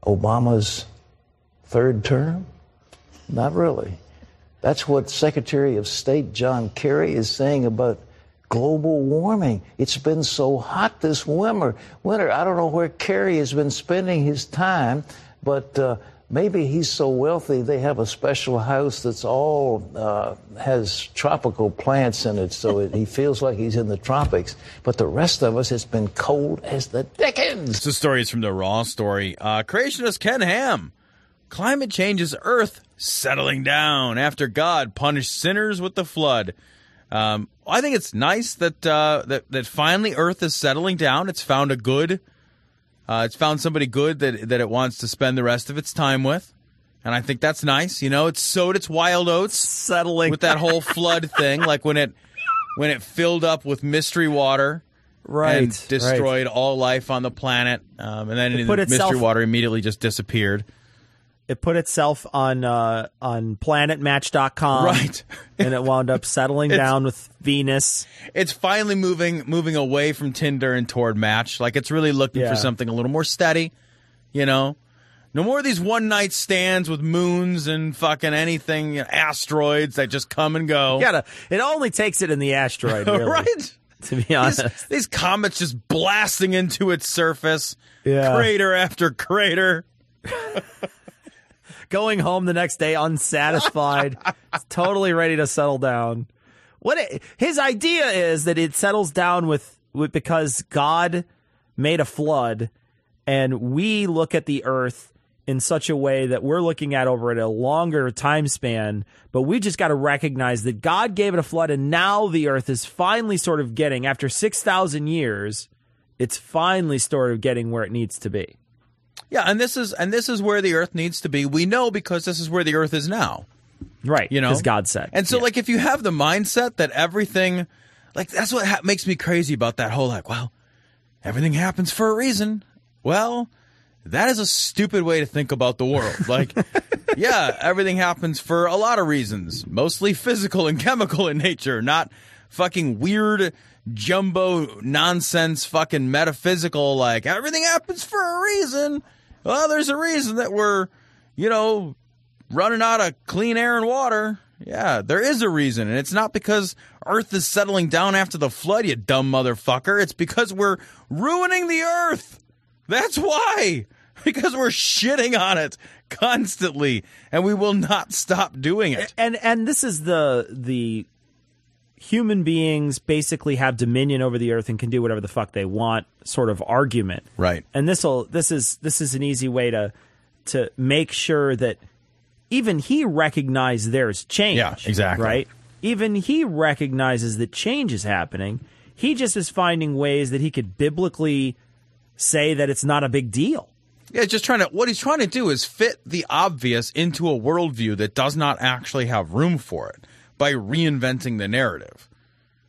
Obama's third term? Not really. That's what Secretary of State John Kerry is saying about global warming. It's been so hot this winter. Winter. I don't know where Kerry has been spending his time, but uh, maybe he's so wealthy they have a special house that's all uh, has tropical plants in it, so it, he feels like he's in the tropics. But the rest of us, it's been cold as the dickens. This story is from the Raw story. Uh, creationist Ken Ham. Climate change is Earth settling down after God punished sinners with the flood. Um, I think it's nice that uh, that that finally Earth is settling down. It's found a good. Uh, it's found somebody good that that it wants to spend the rest of its time with, and I think that's nice. You know, it's sowed its wild oats, settling with that whole flood (laughs) thing, like when it when it filled up with mystery water, Right, and destroyed all life on the planet, um, and then It the put mystery itself- water immediately just disappeared. It put itself on uh, on planetmatch.com. Right. (laughs) and it wound up settling down with Venus. It's finally moving moving away from Tinder and toward Match. Like it's really looking Yeah. for something a little more steady. You know, no more of these one night stands with moons and fucking anything, asteroids that just come and go. You gotta, it only takes it in the asteroid, (laughs) really. right? To be honest. These, these comets just blasting into its surface, Yeah. crater after crater. (laughs) Going home the next day unsatisfied, (laughs) totally ready to settle down. What it, his idea is that it settles down with, with because God made a flood and we look at the earth in such a way that we're looking at over at a longer time span, but we just got to recognize that God gave it a flood and now the earth is finally sort of getting after 6,000 years, it's finally sort of getting where it needs to be. Yeah, and this is and this is where the Earth needs to be. We know because this is where the Earth is now. Right. You know, Because God said. And so, like, if you have the mindset that everything, like, that's what ha- makes me crazy about that whole, like, well, everything happens for a reason. Well, that is a stupid way to think about the world. (laughs) Like, yeah, everything happens for a lot of reasons, mostly physical and chemical in nature, not fucking weird jumbo nonsense, fucking metaphysical, like, everything happens for a reason. Well, there's a reason that we're, you know, running out of clean air and water. Yeah, there is a reason. And it's not because Earth is settling down after the flood, you dumb motherfucker. It's because we're ruining the Earth. That's why. (laughs) Because we're shitting on it constantly and we will not stop doing it. and and this is the the human beings basically have dominion over the earth and can do whatever the fuck they want sort of argument Right. and this will this is this is an easy way to to make sure that even he recognizes there's change Yeah, exactly. right even he recognizes that change is happening he just is finding ways that he could biblically say that it's not a big deal Yeah, just trying to. What he's trying to do is fit the obvious into a worldview that does not actually have room for it by reinventing the narrative.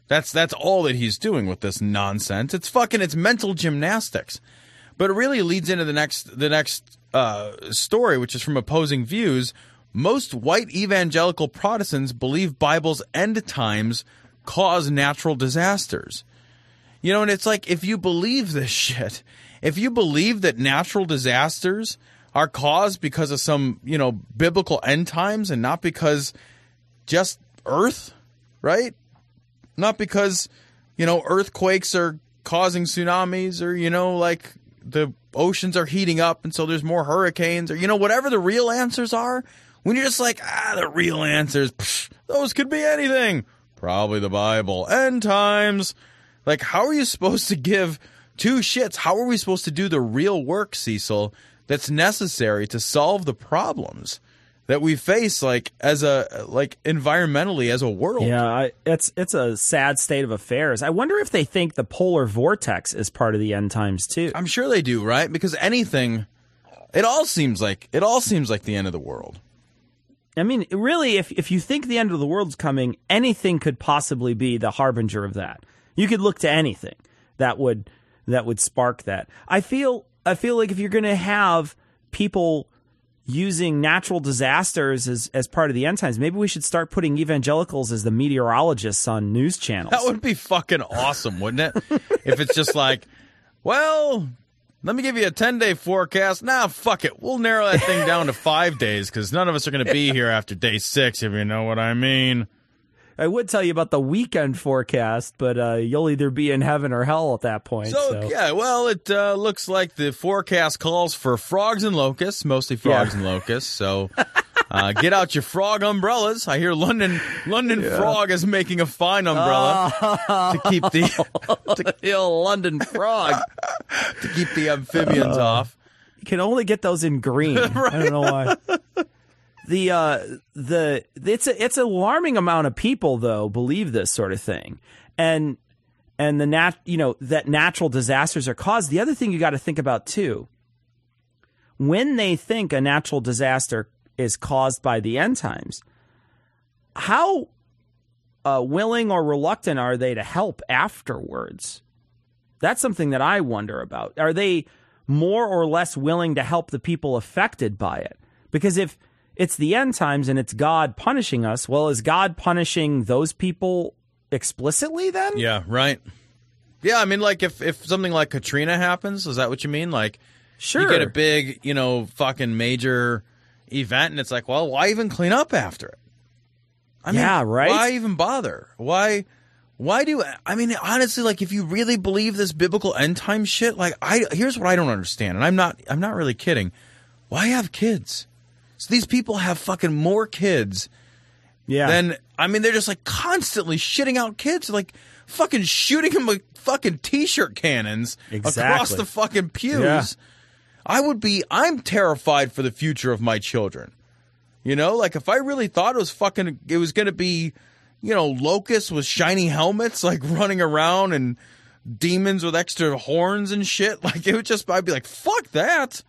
That's that's all that he's doing with this nonsense. It's fucking it's mental gymnastics. But it really leads into the next the next uh, story, which is from opposing views. Most white evangelical Protestants believe Bible's end times cause natural disasters. You know, and it's like if you believe this (laughs) shit, if you believe that natural disasters are caused because of some, you know, biblical end times and not because just earth, right? Not because, you know, earthquakes are causing tsunamis or, you know, like the oceans are heating up and so there's more hurricanes or, you know, whatever the real answers are. When you're just like, ah, the real answers, psh, those could be anything. Probably the Bible. End times. Like, how are you supposed to give two shits? How are we supposed to do the real work, Cecil, that's necessary to solve the problems that we face, like as a like environmentally as a world? Yeah, I, it's it's a sad state of affairs. I wonder if they think the polar vortex is part of the end times too. I'm sure they do, right? Because anything, it all seems like it all seems like the end of the world. I mean, really, if if you think the end of the world's coming, anything could possibly be the harbinger of that. You could look to anything that would that would spark that. I feel I feel like if you're going to have people using natural disasters as as part of the end times, maybe we should start putting evangelicals as the meteorologists on news channels. That would be fucking awesome, wouldn't it? (laughs) if it's just like, well, let me give you a 10 day forecast. Nah, fuck it. We'll narrow that thing down to five days because none of us are going to be (laughs) here after day six, if you know what I mean. I would tell you about the weekend forecast, but uh, you'll either be in heaven or hell at that point. So, So, yeah, well, it uh, looks like the forecast calls for frogs and locusts, mostly frogs Yeah. and locusts. So, uh, get out your frog umbrellas. I hear London London Frog is making a fine umbrella to keep the (laughs) to, old London frog. to keep the amphibians Uh, off. You can only get those in green. (laughs) I don't know why. The uh the it's a it's alarming amount of people though believe this sort of thing. And and the nat you know that natural disasters are caused. The other thing you got to think about too when they think a natural disaster is caused by the end times how uh, willing or reluctant are they to help afterwards? That's something that i wonder about. Are they more or less willing to help the people affected by it? Because if it's the end times and it's God punishing us. Well, is God punishing those people explicitly then? Yeah, right. Yeah, I mean, like if if something like Katrina happens, is that what you mean? Like, sure, you get a big, you know, fucking major event, and it's like, well, why even clean up after it? I mean, yeah, right. Why even bother? Why? Why do I mean honestly like if you really believe this biblical end time shit like I here's what I don't understand and I'm not I'm not really kidding why have kids so these people have fucking more kids. Yeah. Then I mean, they're just like constantly shitting out kids, like fucking shooting them with fucking t-shirt cannons exactly. across the fucking pews. Yeah. I would be. I'm terrified for the future of my children. You know, like if I really thought it was fucking, it was going to be, you know, locusts with shiny helmets, like (laughs) running around and demons with extra horns and shit. (laughs) Like it would just, I'd be like, fuck that.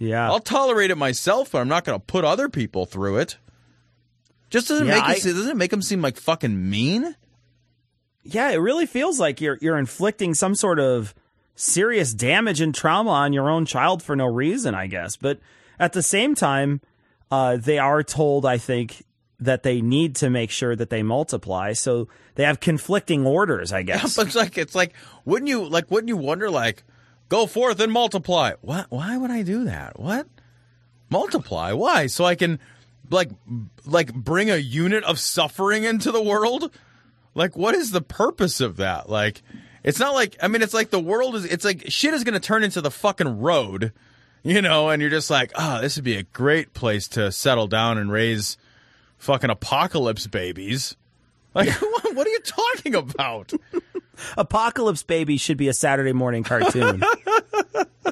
Yeah. I'll tolerate it myself, but I'm not going to put other people through it. Just doesn't Yeah, make I- it, doesn't it make them seem like fucking mean? Yeah, it really feels like you're you're inflicting some sort of serious damage and trauma on your own child for no reason, I guess. But at the same time, uh, they are told, I think, that they need to make sure that they multiply. So they have conflicting orders, I (laughs) guess. but it's like it's like wouldn't you like wouldn't you wonder like go forth and multiply? What? Why would I do that? What? Multiply? Why? So I can like like bring a unit of suffering into the world? Like what is the purpose of that? Like it's not like I mean it's like the world is it's like shit is going to turn into the fucking road. You know, and you're just like, "Oh, this would be a great place to settle down and raise fucking apocalypse babies." Like what, (laughs) what are you talking about? Apocalypse Baby should be a Saturday morning cartoon. (laughs)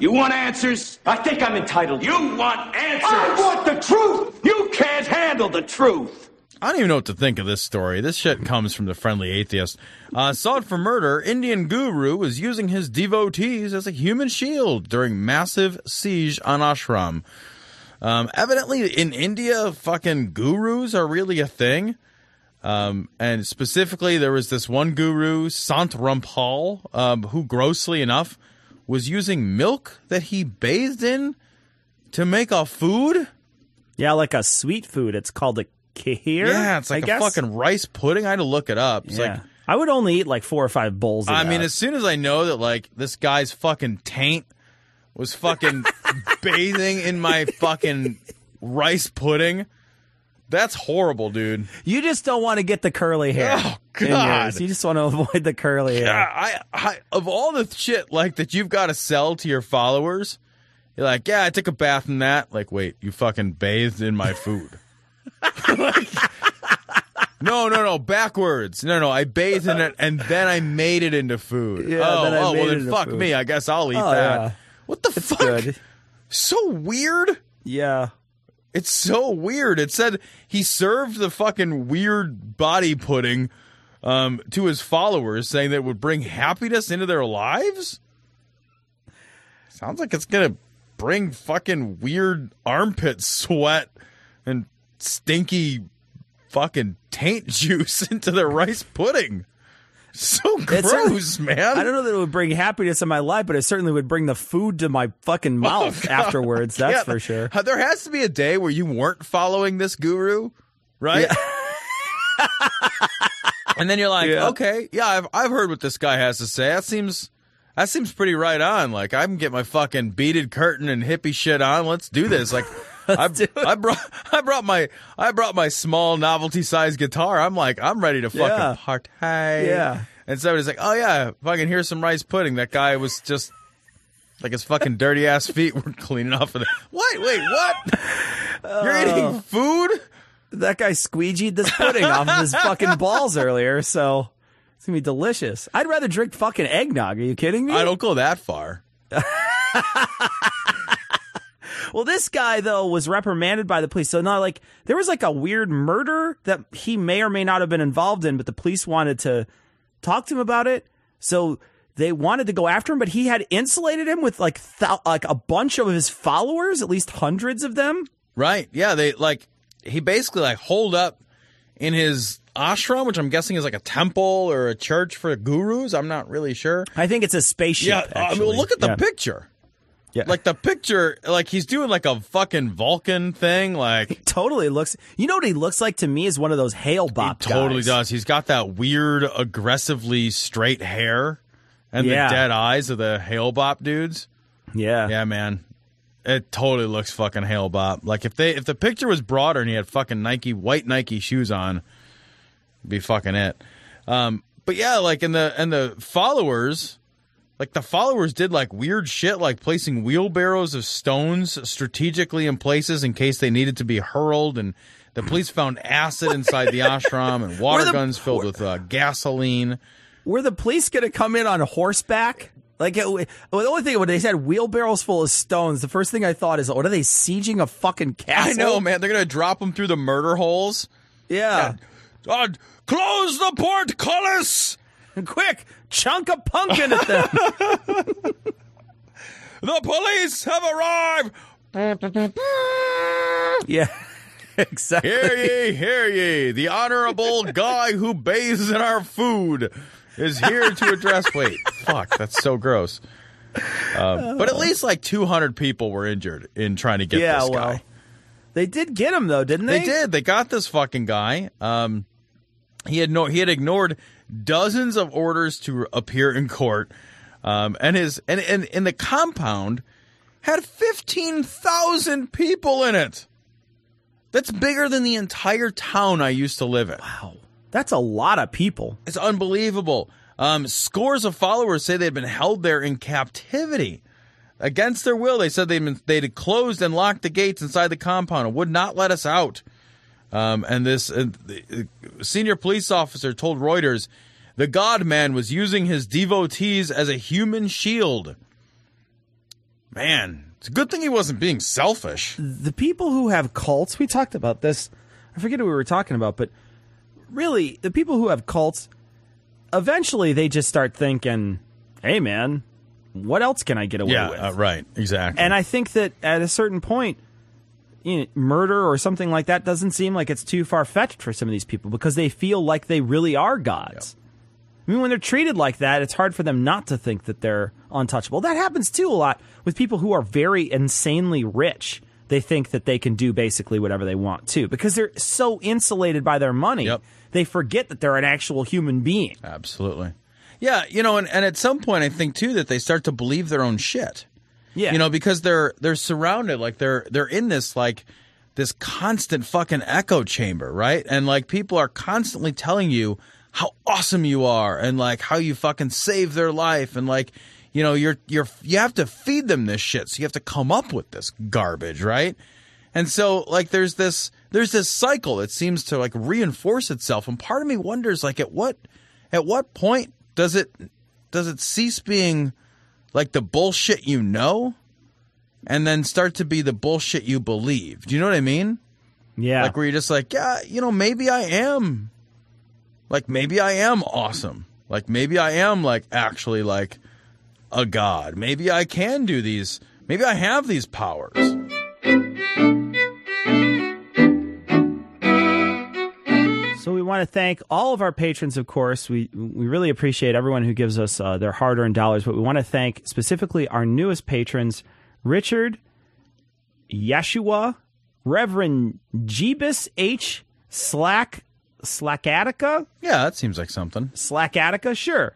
You want answers? I think I'm entitled. You want answers? I want the truth. You can't handle the truth. I don't even know what to think of this story. This shit comes from the friendly atheist. Uh, sought for murder, Indian guru was using his devotees as a human shield during massive siege on ashram. Um, evidently, in India, fucking gurus are really a thing. Um, and specifically, there was this one guru, Sant Rampal, um, who grossly enough was using milk that he bathed in to make a food. yeah, like a sweet food. It's called a kheer. Yeah, it's like I a guess? fucking rice pudding. I had to look it up. It's yeah. like I would only eat like four or five bowls. Of I mean, as soon as I know that like this guy's fucking taint was fucking (laughs) bathing in my fucking rice pudding, that's horrible, dude. you just don't want to get the curly hair. Oh, God. You just want to (laughs) avoid the curly hair. Yeah, I, I of all the shit like that you've got to sell to your followers, you're like, yeah, I took a bath in that. Like, wait, you fucking bathed in my food. (laughs) Like, no, no, no, backwards. No, no, I bathed in it and then I made it into food. Yeah, oh, then I oh made well, it then fuck food. me. I guess I'll eat Oh, that. yeah. What the It's fuck? good. So weird. Yeah. It's so weird. It said he served the fucking weird body pudding um, to his followers, saying that it would bring happiness into their lives. Sounds like it's gonna bring fucking weird armpit sweat and stinky fucking taint (laughs) juice into their rice pudding. So It's- gross, man. I don't know that it would bring happiness in my life, but it certainly would bring the food to my fucking oh, mouth God. afterwards. That's Yeah, for sure. Uh, there has to be a day where you weren't following this guru, right? (laughs) and then you're like, Yeah. okay, yeah, I've I've heard what this guy has to say. That seems that seems pretty right on. Like I can get my fucking beaded curtain and hippie shit on. Let's do this. Like (laughs) I, I brought (laughs) I brought my I brought my small novelty sized guitar. I'm like I'm ready to fucking Yeah. party. Yeah. And somebody's like, oh yeah, fucking here's some rice pudding. That guy was just like his fucking dirty ass (laughs) feet were cleaning off of it. What? Wait, what? You're oh. eating food? That guy squeegeed this pudding off of his fucking balls earlier, so it's gonna be delicious. I'd rather drink fucking eggnog. Are you kidding me? I don't go that far. Well, this guy though was reprimanded by the police. So not like there was like a weird murder that he may or may not have been involved in, but the police wanted to talk to him about it. So they wanted to go after him, but he had insulated him with like th- like a bunch of his followers, at least hundreds of them. Right. Yeah. They like he basically like holed up in his ashram, which I'm guessing is like a temple or a church for gurus. I'm not really sure. I think it's a spaceship. Yeah. I mean, look at the Yeah. picture. Yeah. Like the picture, like he's doing like a fucking Vulcan thing. Like (laughs) totally looks. You know what he looks like to me is one of those Hale-Bopp. He totally guys. does. He's got that weird, aggressively straight hair and Yeah. the dead eyes of the Hale-Bopp dudes. Yeah. Yeah, man. It totally looks fucking Hale-Bopp. Like if they if the picture was broader and he had fucking Nike white Nike shoes on, be fucking it. Um, but yeah, like in the and the followers, like the followers did like weird shit, like placing wheelbarrows of stones strategically in places in case they needed to be hurled, and the police found acid inside the (laughs) ashram and water the- guns filled with uh, gasoline. Were the police going to come in on horseback? Like it, well, the only thing when they said wheelbarrows full of stones, the first thing I thought is, what are they sieging a fucking castle? I know, man. They're gonna drop them through the murder holes. Yeah. Uh, close the portcullis. Quick, chunk a pumpkin at them. (laughs) The police have arrived. (laughs) yeah, exactly. Hear ye, hear ye. The honorable guy who bathes in our food is here to address. Wait, fuck, that's so gross. Uh, but at least like 200 people were injured in trying to get yeah, this well, guy. they did get him though, didn't they? They did. They got this fucking guy. Um, he had no. He had ignored dozens of orders to appear in court, um, and his and and, and the compound had fifteen thousand people in it. That's bigger than the entire town I used to live in. Wow, that's a lot of people. It's unbelievable. Um, scores of followers say they'd been held there in captivity against their will. They said they'd been they'd closed and locked the gates inside the compound and would not let us out. Um, and this uh, uh, senior police officer told Reuters the God man was using his devotees as a human shield. Man, it's a good thing he wasn't being selfish. The people who have cults, we talked about this. I forget who we were talking about, but really, the people who have cults, eventually they just start thinking, "Hey, man, what else can I get away yeah, with?" uh, right, exactly. And I think that at a certain point, you know, murder or something like that doesn't seem like it's too far fetched for some of these people because they feel like they really are gods. I mean, when they're treated like that, it's hard for them not to think that they're untouchable. That happens too a lot with people who are very insanely rich. They think that they can do basically whatever they want too because they're so insulated by their money. They forget that they're an actual human being. Absolutely. Yeah, you know, and, and at some point I think too that they start to believe their own shit. Yeah. You know, because they're they're surrounded like they're they're in this like this constant fucking echo chamber, right? And like people are constantly telling you how awesome you are and like how you fucking saved their life and like you know, you're you're you have to feed them this shit. So you have to come up with this garbage, right? And so like there's this there's this cycle that seems to like reinforce itself and part of me wonders like at what at what point does it does it cease being like the bullshit you know and then start to be the bullshit you believe. Do you know what I mean? Yeah. Like where you're just like, yeah, you know, maybe I am like maybe I am awesome. Like maybe I am like actually like a god. Maybe I can do these. Maybe I have these powers. Want to thank all of our patrons, of course. We we really appreciate everyone who gives us uh, their hard-earned dollars, but we want to thank specifically our newest patrons, Richard, Yeshua, Reverend Jebus H. Slack Slackatica. Yeah, that seems like something. Slackatica, sure.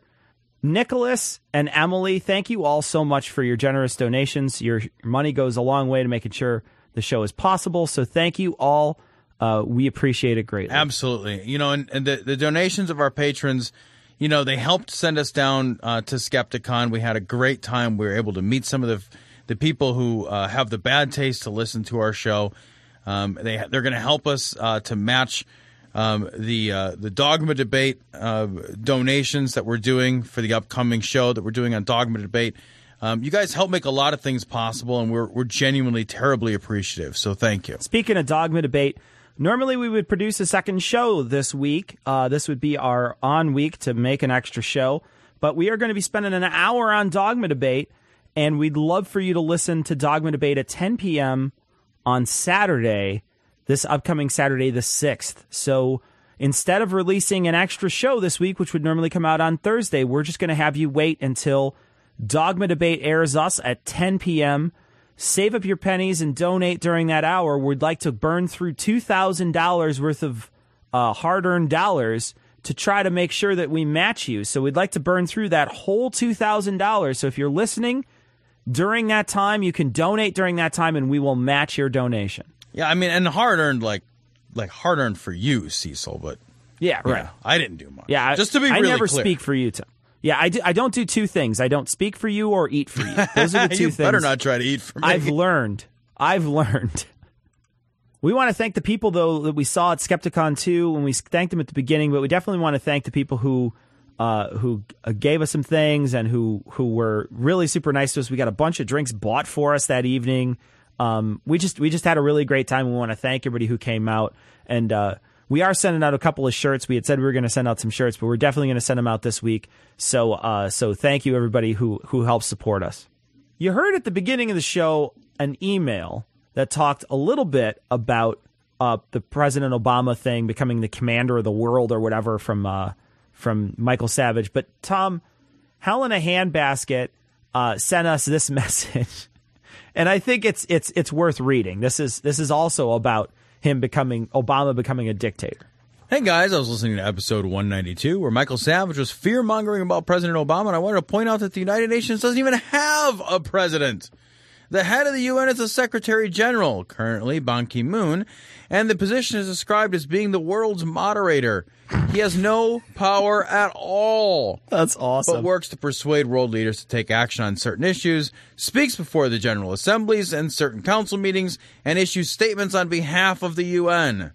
Nicholas and Emily, thank you all so much for your generous donations. Your money goes a long way to making sure the show is possible. So thank you all. Uh, we appreciate it greatly. Absolutely. You know, and, and the, the donations of our patrons, you know, they helped send us down uh, to Skepticon. We had a great time. We were able to meet some of the the people who uh, have the bad taste to listen to our show. Um, they they're going to help us uh, to match um, the uh, the dogma debate uh, donations that we're doing for the upcoming show that we're doing on dogma debate. Um, you guys help make a lot of things possible, and we're we're genuinely terribly appreciative. So thank you. Speaking of dogma debate, normally we would produce a second show this week. Uh, this would be our on week to make an extra show, but we are going to be spending an hour on dogma debate, and we'd love for you to listen to dogma debate at 10 p.m. on Saturday, this upcoming Saturday the sixth. So. Instead of releasing an extra show this week, which would normally come out on Thursday, we're just going to have you wait until Dogma Debate airs us at 10 p.m. Save up your pennies and donate during that hour. We'd like to burn through $2,000 worth of uh, hard earned dollars to try to make sure that we match you. So we'd like to burn through that whole $2,000. So if you're listening during that time, you can donate during that time and we will match your donation. Yeah, I mean, and hard earned like like hard earned for you, Cecil, but Yeah, right. I didn't do much. Yeah, just to be I really never clear. speak for you, Tim. Yeah, I, do, I don't do two things. I don't speak for you or eat for you. Those are the (laughs) two you things. better not try to eat for me. I've learned. I've learned. We want to thank the people though that we saw at Skepticon 2 when we thanked them at the beginning, but we definitely want to thank the people who uh, who uh, gave us some things and who who were really super nice to us. We got a bunch of drinks bought for us that evening. Um, we just we just had a really great time. We want to thank everybody who came out and uh, we are sending out a couple of shirts. We had said we were going to send out some shirts, but we're definitely going to send them out this week. So uh, so thank you everybody who who helped support us. You heard at the beginning of the show an email that talked a little bit about uh, the President Obama thing becoming the commander of the world or whatever from uh, from Michael Savage. But Tom, Helena Handbasket uh, sent us this (laughs) message, and I think it's it's it's worth reading. This is this is also about him becoming Obama becoming a dictator. Hey guys, I was listening to episode 192 where Michael Savage was fear mongering about President Obama, and I wanted to point out that the United Nations doesn't even have a president. The head of the UN is the Secretary General, currently Ban Ki moon, and the position is described as being the world's moderator. He has no power at all. That's awesome. But works to persuade world leaders to take action on certain issues, speaks before the General Assemblies and certain council meetings, and issues statements on behalf of the UN.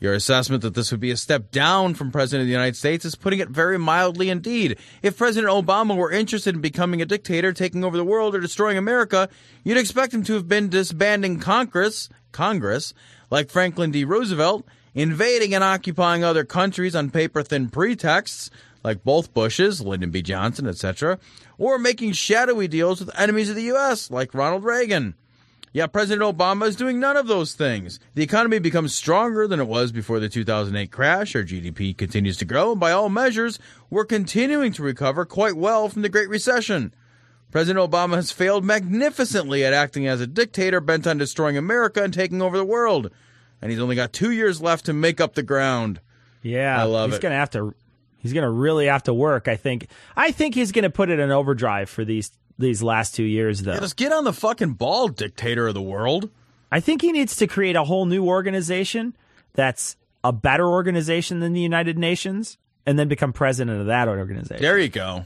Your assessment that this would be a step down from President of the United States is putting it very mildly indeed. If President Obama were interested in becoming a dictator, taking over the world, or destroying America, you'd expect him to have been disbanding Congress, Congress, like Franklin D. Roosevelt, invading and occupying other countries on paper thin pretexts, like both Bushes, Lyndon B. Johnson, etc., or making shadowy deals with enemies of the U.S., like Ronald Reagan. Yet President Obama is doing none of those things. The economy becomes stronger than it was before the 2008 crash. Our GDP continues to grow, and by all measures, we're continuing to recover quite well from the Great Recession. President Obama has failed magnificently at acting as a dictator bent on destroying America and taking over the world. And he's only got two years left to make up the ground. Yeah, I love he's it. gonna have to. He's gonna really have to work. I think. I think he's gonna put it in overdrive for these these last two years, though. Yeah, just get on the fucking ball, dictator of the world. I think he needs to create a whole new organization that's a better organization than the United Nations, and then become president of that organization. There you go.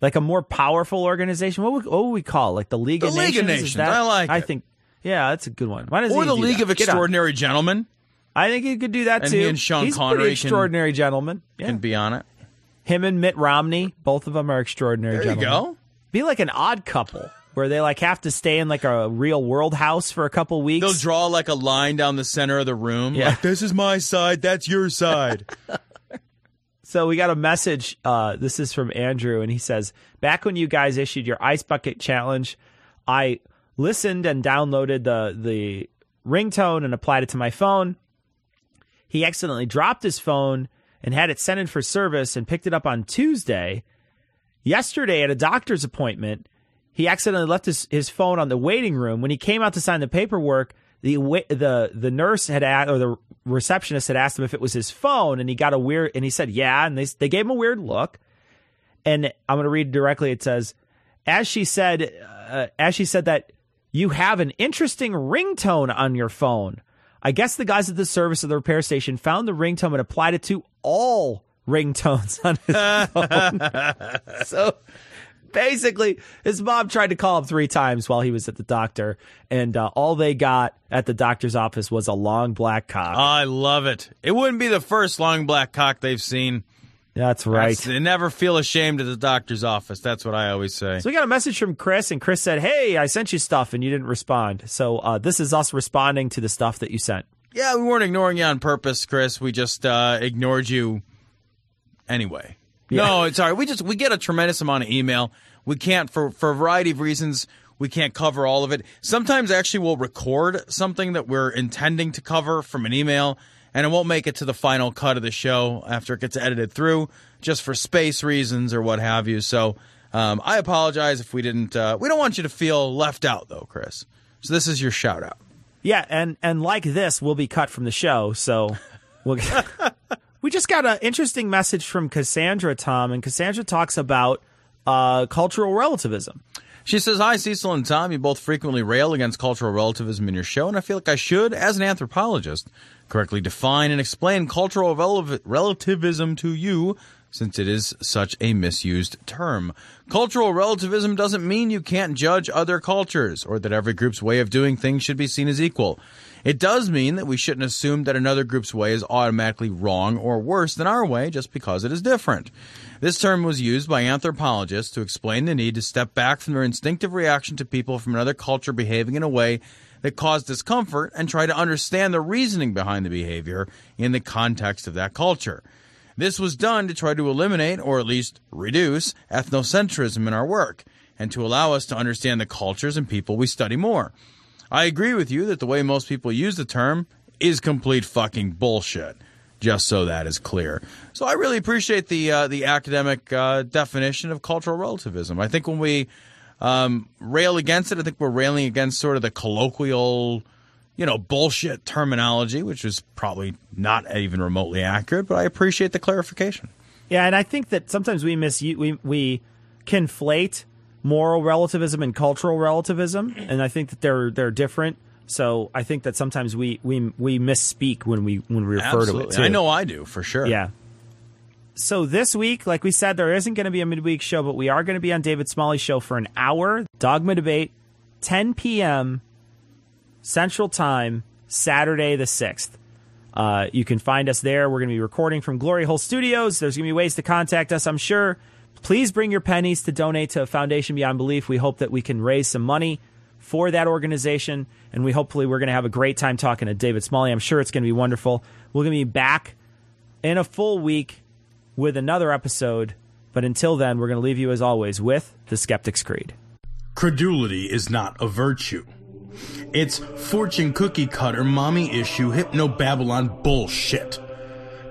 Like a more powerful organization. What would, what would we call it? like the League The of League of Nations? Is Nations. that- I like I it. think. Yeah, that's a good one. Why does Or he the do League that? of. Extraordinary Gentlemen I think he could do that And too. he and Sean He's Connery pretty can- extraordinary gentleman. Yeah. can be on it. Him and Mitt Romney, both of them are extraordinary There you gentlemen. go. Be like an odd couple where they like have to stay in like a real world house for a couple weeks. They'll draw like a line down the center of the room. Yeah. Like, this is my side, that's your side. (laughs) So we got a message. Uh, this is from Andrew, and he says, "Back when you guys issued your ice bucket challenge, I listened and downloaded the the ringtone and applied it to my phone. He accidentally dropped his phone and had it sent in for service and picked it up on Tuesday. Yesterday at a doctor's appointment, he accidentally left his, his phone on the waiting room. When he came out to sign the paperwork, the the the nurse had asked, or the receptionist had asked him if it was his phone, and he got a weird, and he said yeah, and they they gave him a weird look. And I'm going to read directly. It says, as she said, uh, as she said that you have an interesting ringtone on your phone. I guess the guys at the service of the repair station found the ringtone and applied it to all ringtones on his phone. (laughs) so basically, his mom tried to call him three times while he was at the doctor, and uh, all they got at the doctor's office was a long black cock. I love it. It wouldn't be the first long black cock they've seen. That's right. That's- they never feel ashamed at the doctor's office. That's what I always say. So we got a message from Chris, and Chris said, "Hey, I sent you stuff, and you didn't respond. So uh, this is us responding to the stuff that you sent." Yeah, we weren't ignoring you on purpose, Chris. We just uh, ignored you anyway. No, it's all right. We just we get a tremendous amount of email. We can't for for a variety of reasons. We can't cover all of it. Sometimes actually we'll record something that we're intending to cover from an email, and it won't make it to the final cut of the show after it gets edited through, just for space reasons or what have you. So um, I apologize if we didn't. Uh, we don't want you to feel left out, though, Chris. So this is your shout out. Yeah, and and like this will be cut from the show. So we'll. (laughs) we just got an interesting message from Cassandra Tom, and Cassandra talks about uh, cultural relativism. She says, Hi, Cecil and Tom. You both frequently rail against cultural relativism in your show, and I feel like I should, as an anthropologist, correctly define and explain cultural rel- relativism to you, since it is such a misused term. Cultural relativism doesn't mean you can't judge other cultures, or that every group's way of doing things should be seen as equal. It does mean that we shouldn't assume that another group's way is automatically wrong or worse than our way just because it is different. This term was used by anthropologists to explain the need to step back from their instinctive reaction to people from another culture behaving in a way that caused discomfort and try to understand the reasoning behind the behavior in the context of that culture. This was done to try to eliminate, or at least reduce, ethnocentrism in our work, and to allow us to understand the cultures and people we study more. I agree with you that the way most people use the term is complete fucking bullshit. Just so that is clear. So I really appreciate the uh, the academic uh, definition of cultural relativism. I think when we um, rail against it, I think we're railing against sort of the colloquial, you know, bullshit terminology, which is probably not even remotely accurate. But I appreciate the clarification. Yeah, and I think that sometimes we miss we we conflate moral relativism and cultural relativism, and I think that they're they're different. So I think that sometimes we we we misspeak when we when we refer Absolutely. to it. Too. I know I do for sure. Yeah. So this week, like we said, there isn't going to be a midweek show, but we are going to be on David Smalley's show for an hour. Dogma debate, 10 p.m. Central Time, Saturday the sixth. Uh, you can find us there. We're going to be recording from Glory Hole Studios. There's going to be ways to contact us, I'm sure. Please bring your pennies to donate to Foundation Beyond Belief. We hope that we can raise some money for that organization, and we hopefully we're going to have a great time talking to David Smalley. I'm sure it's going to be wonderful. We're going to be back in a full week with another episode, but until then, we're going to leave you as always with the Skeptic's Creed. Credulity is not a virtue. It's fortune cookie cutter, mommy issue, hypno Babylon bullshit.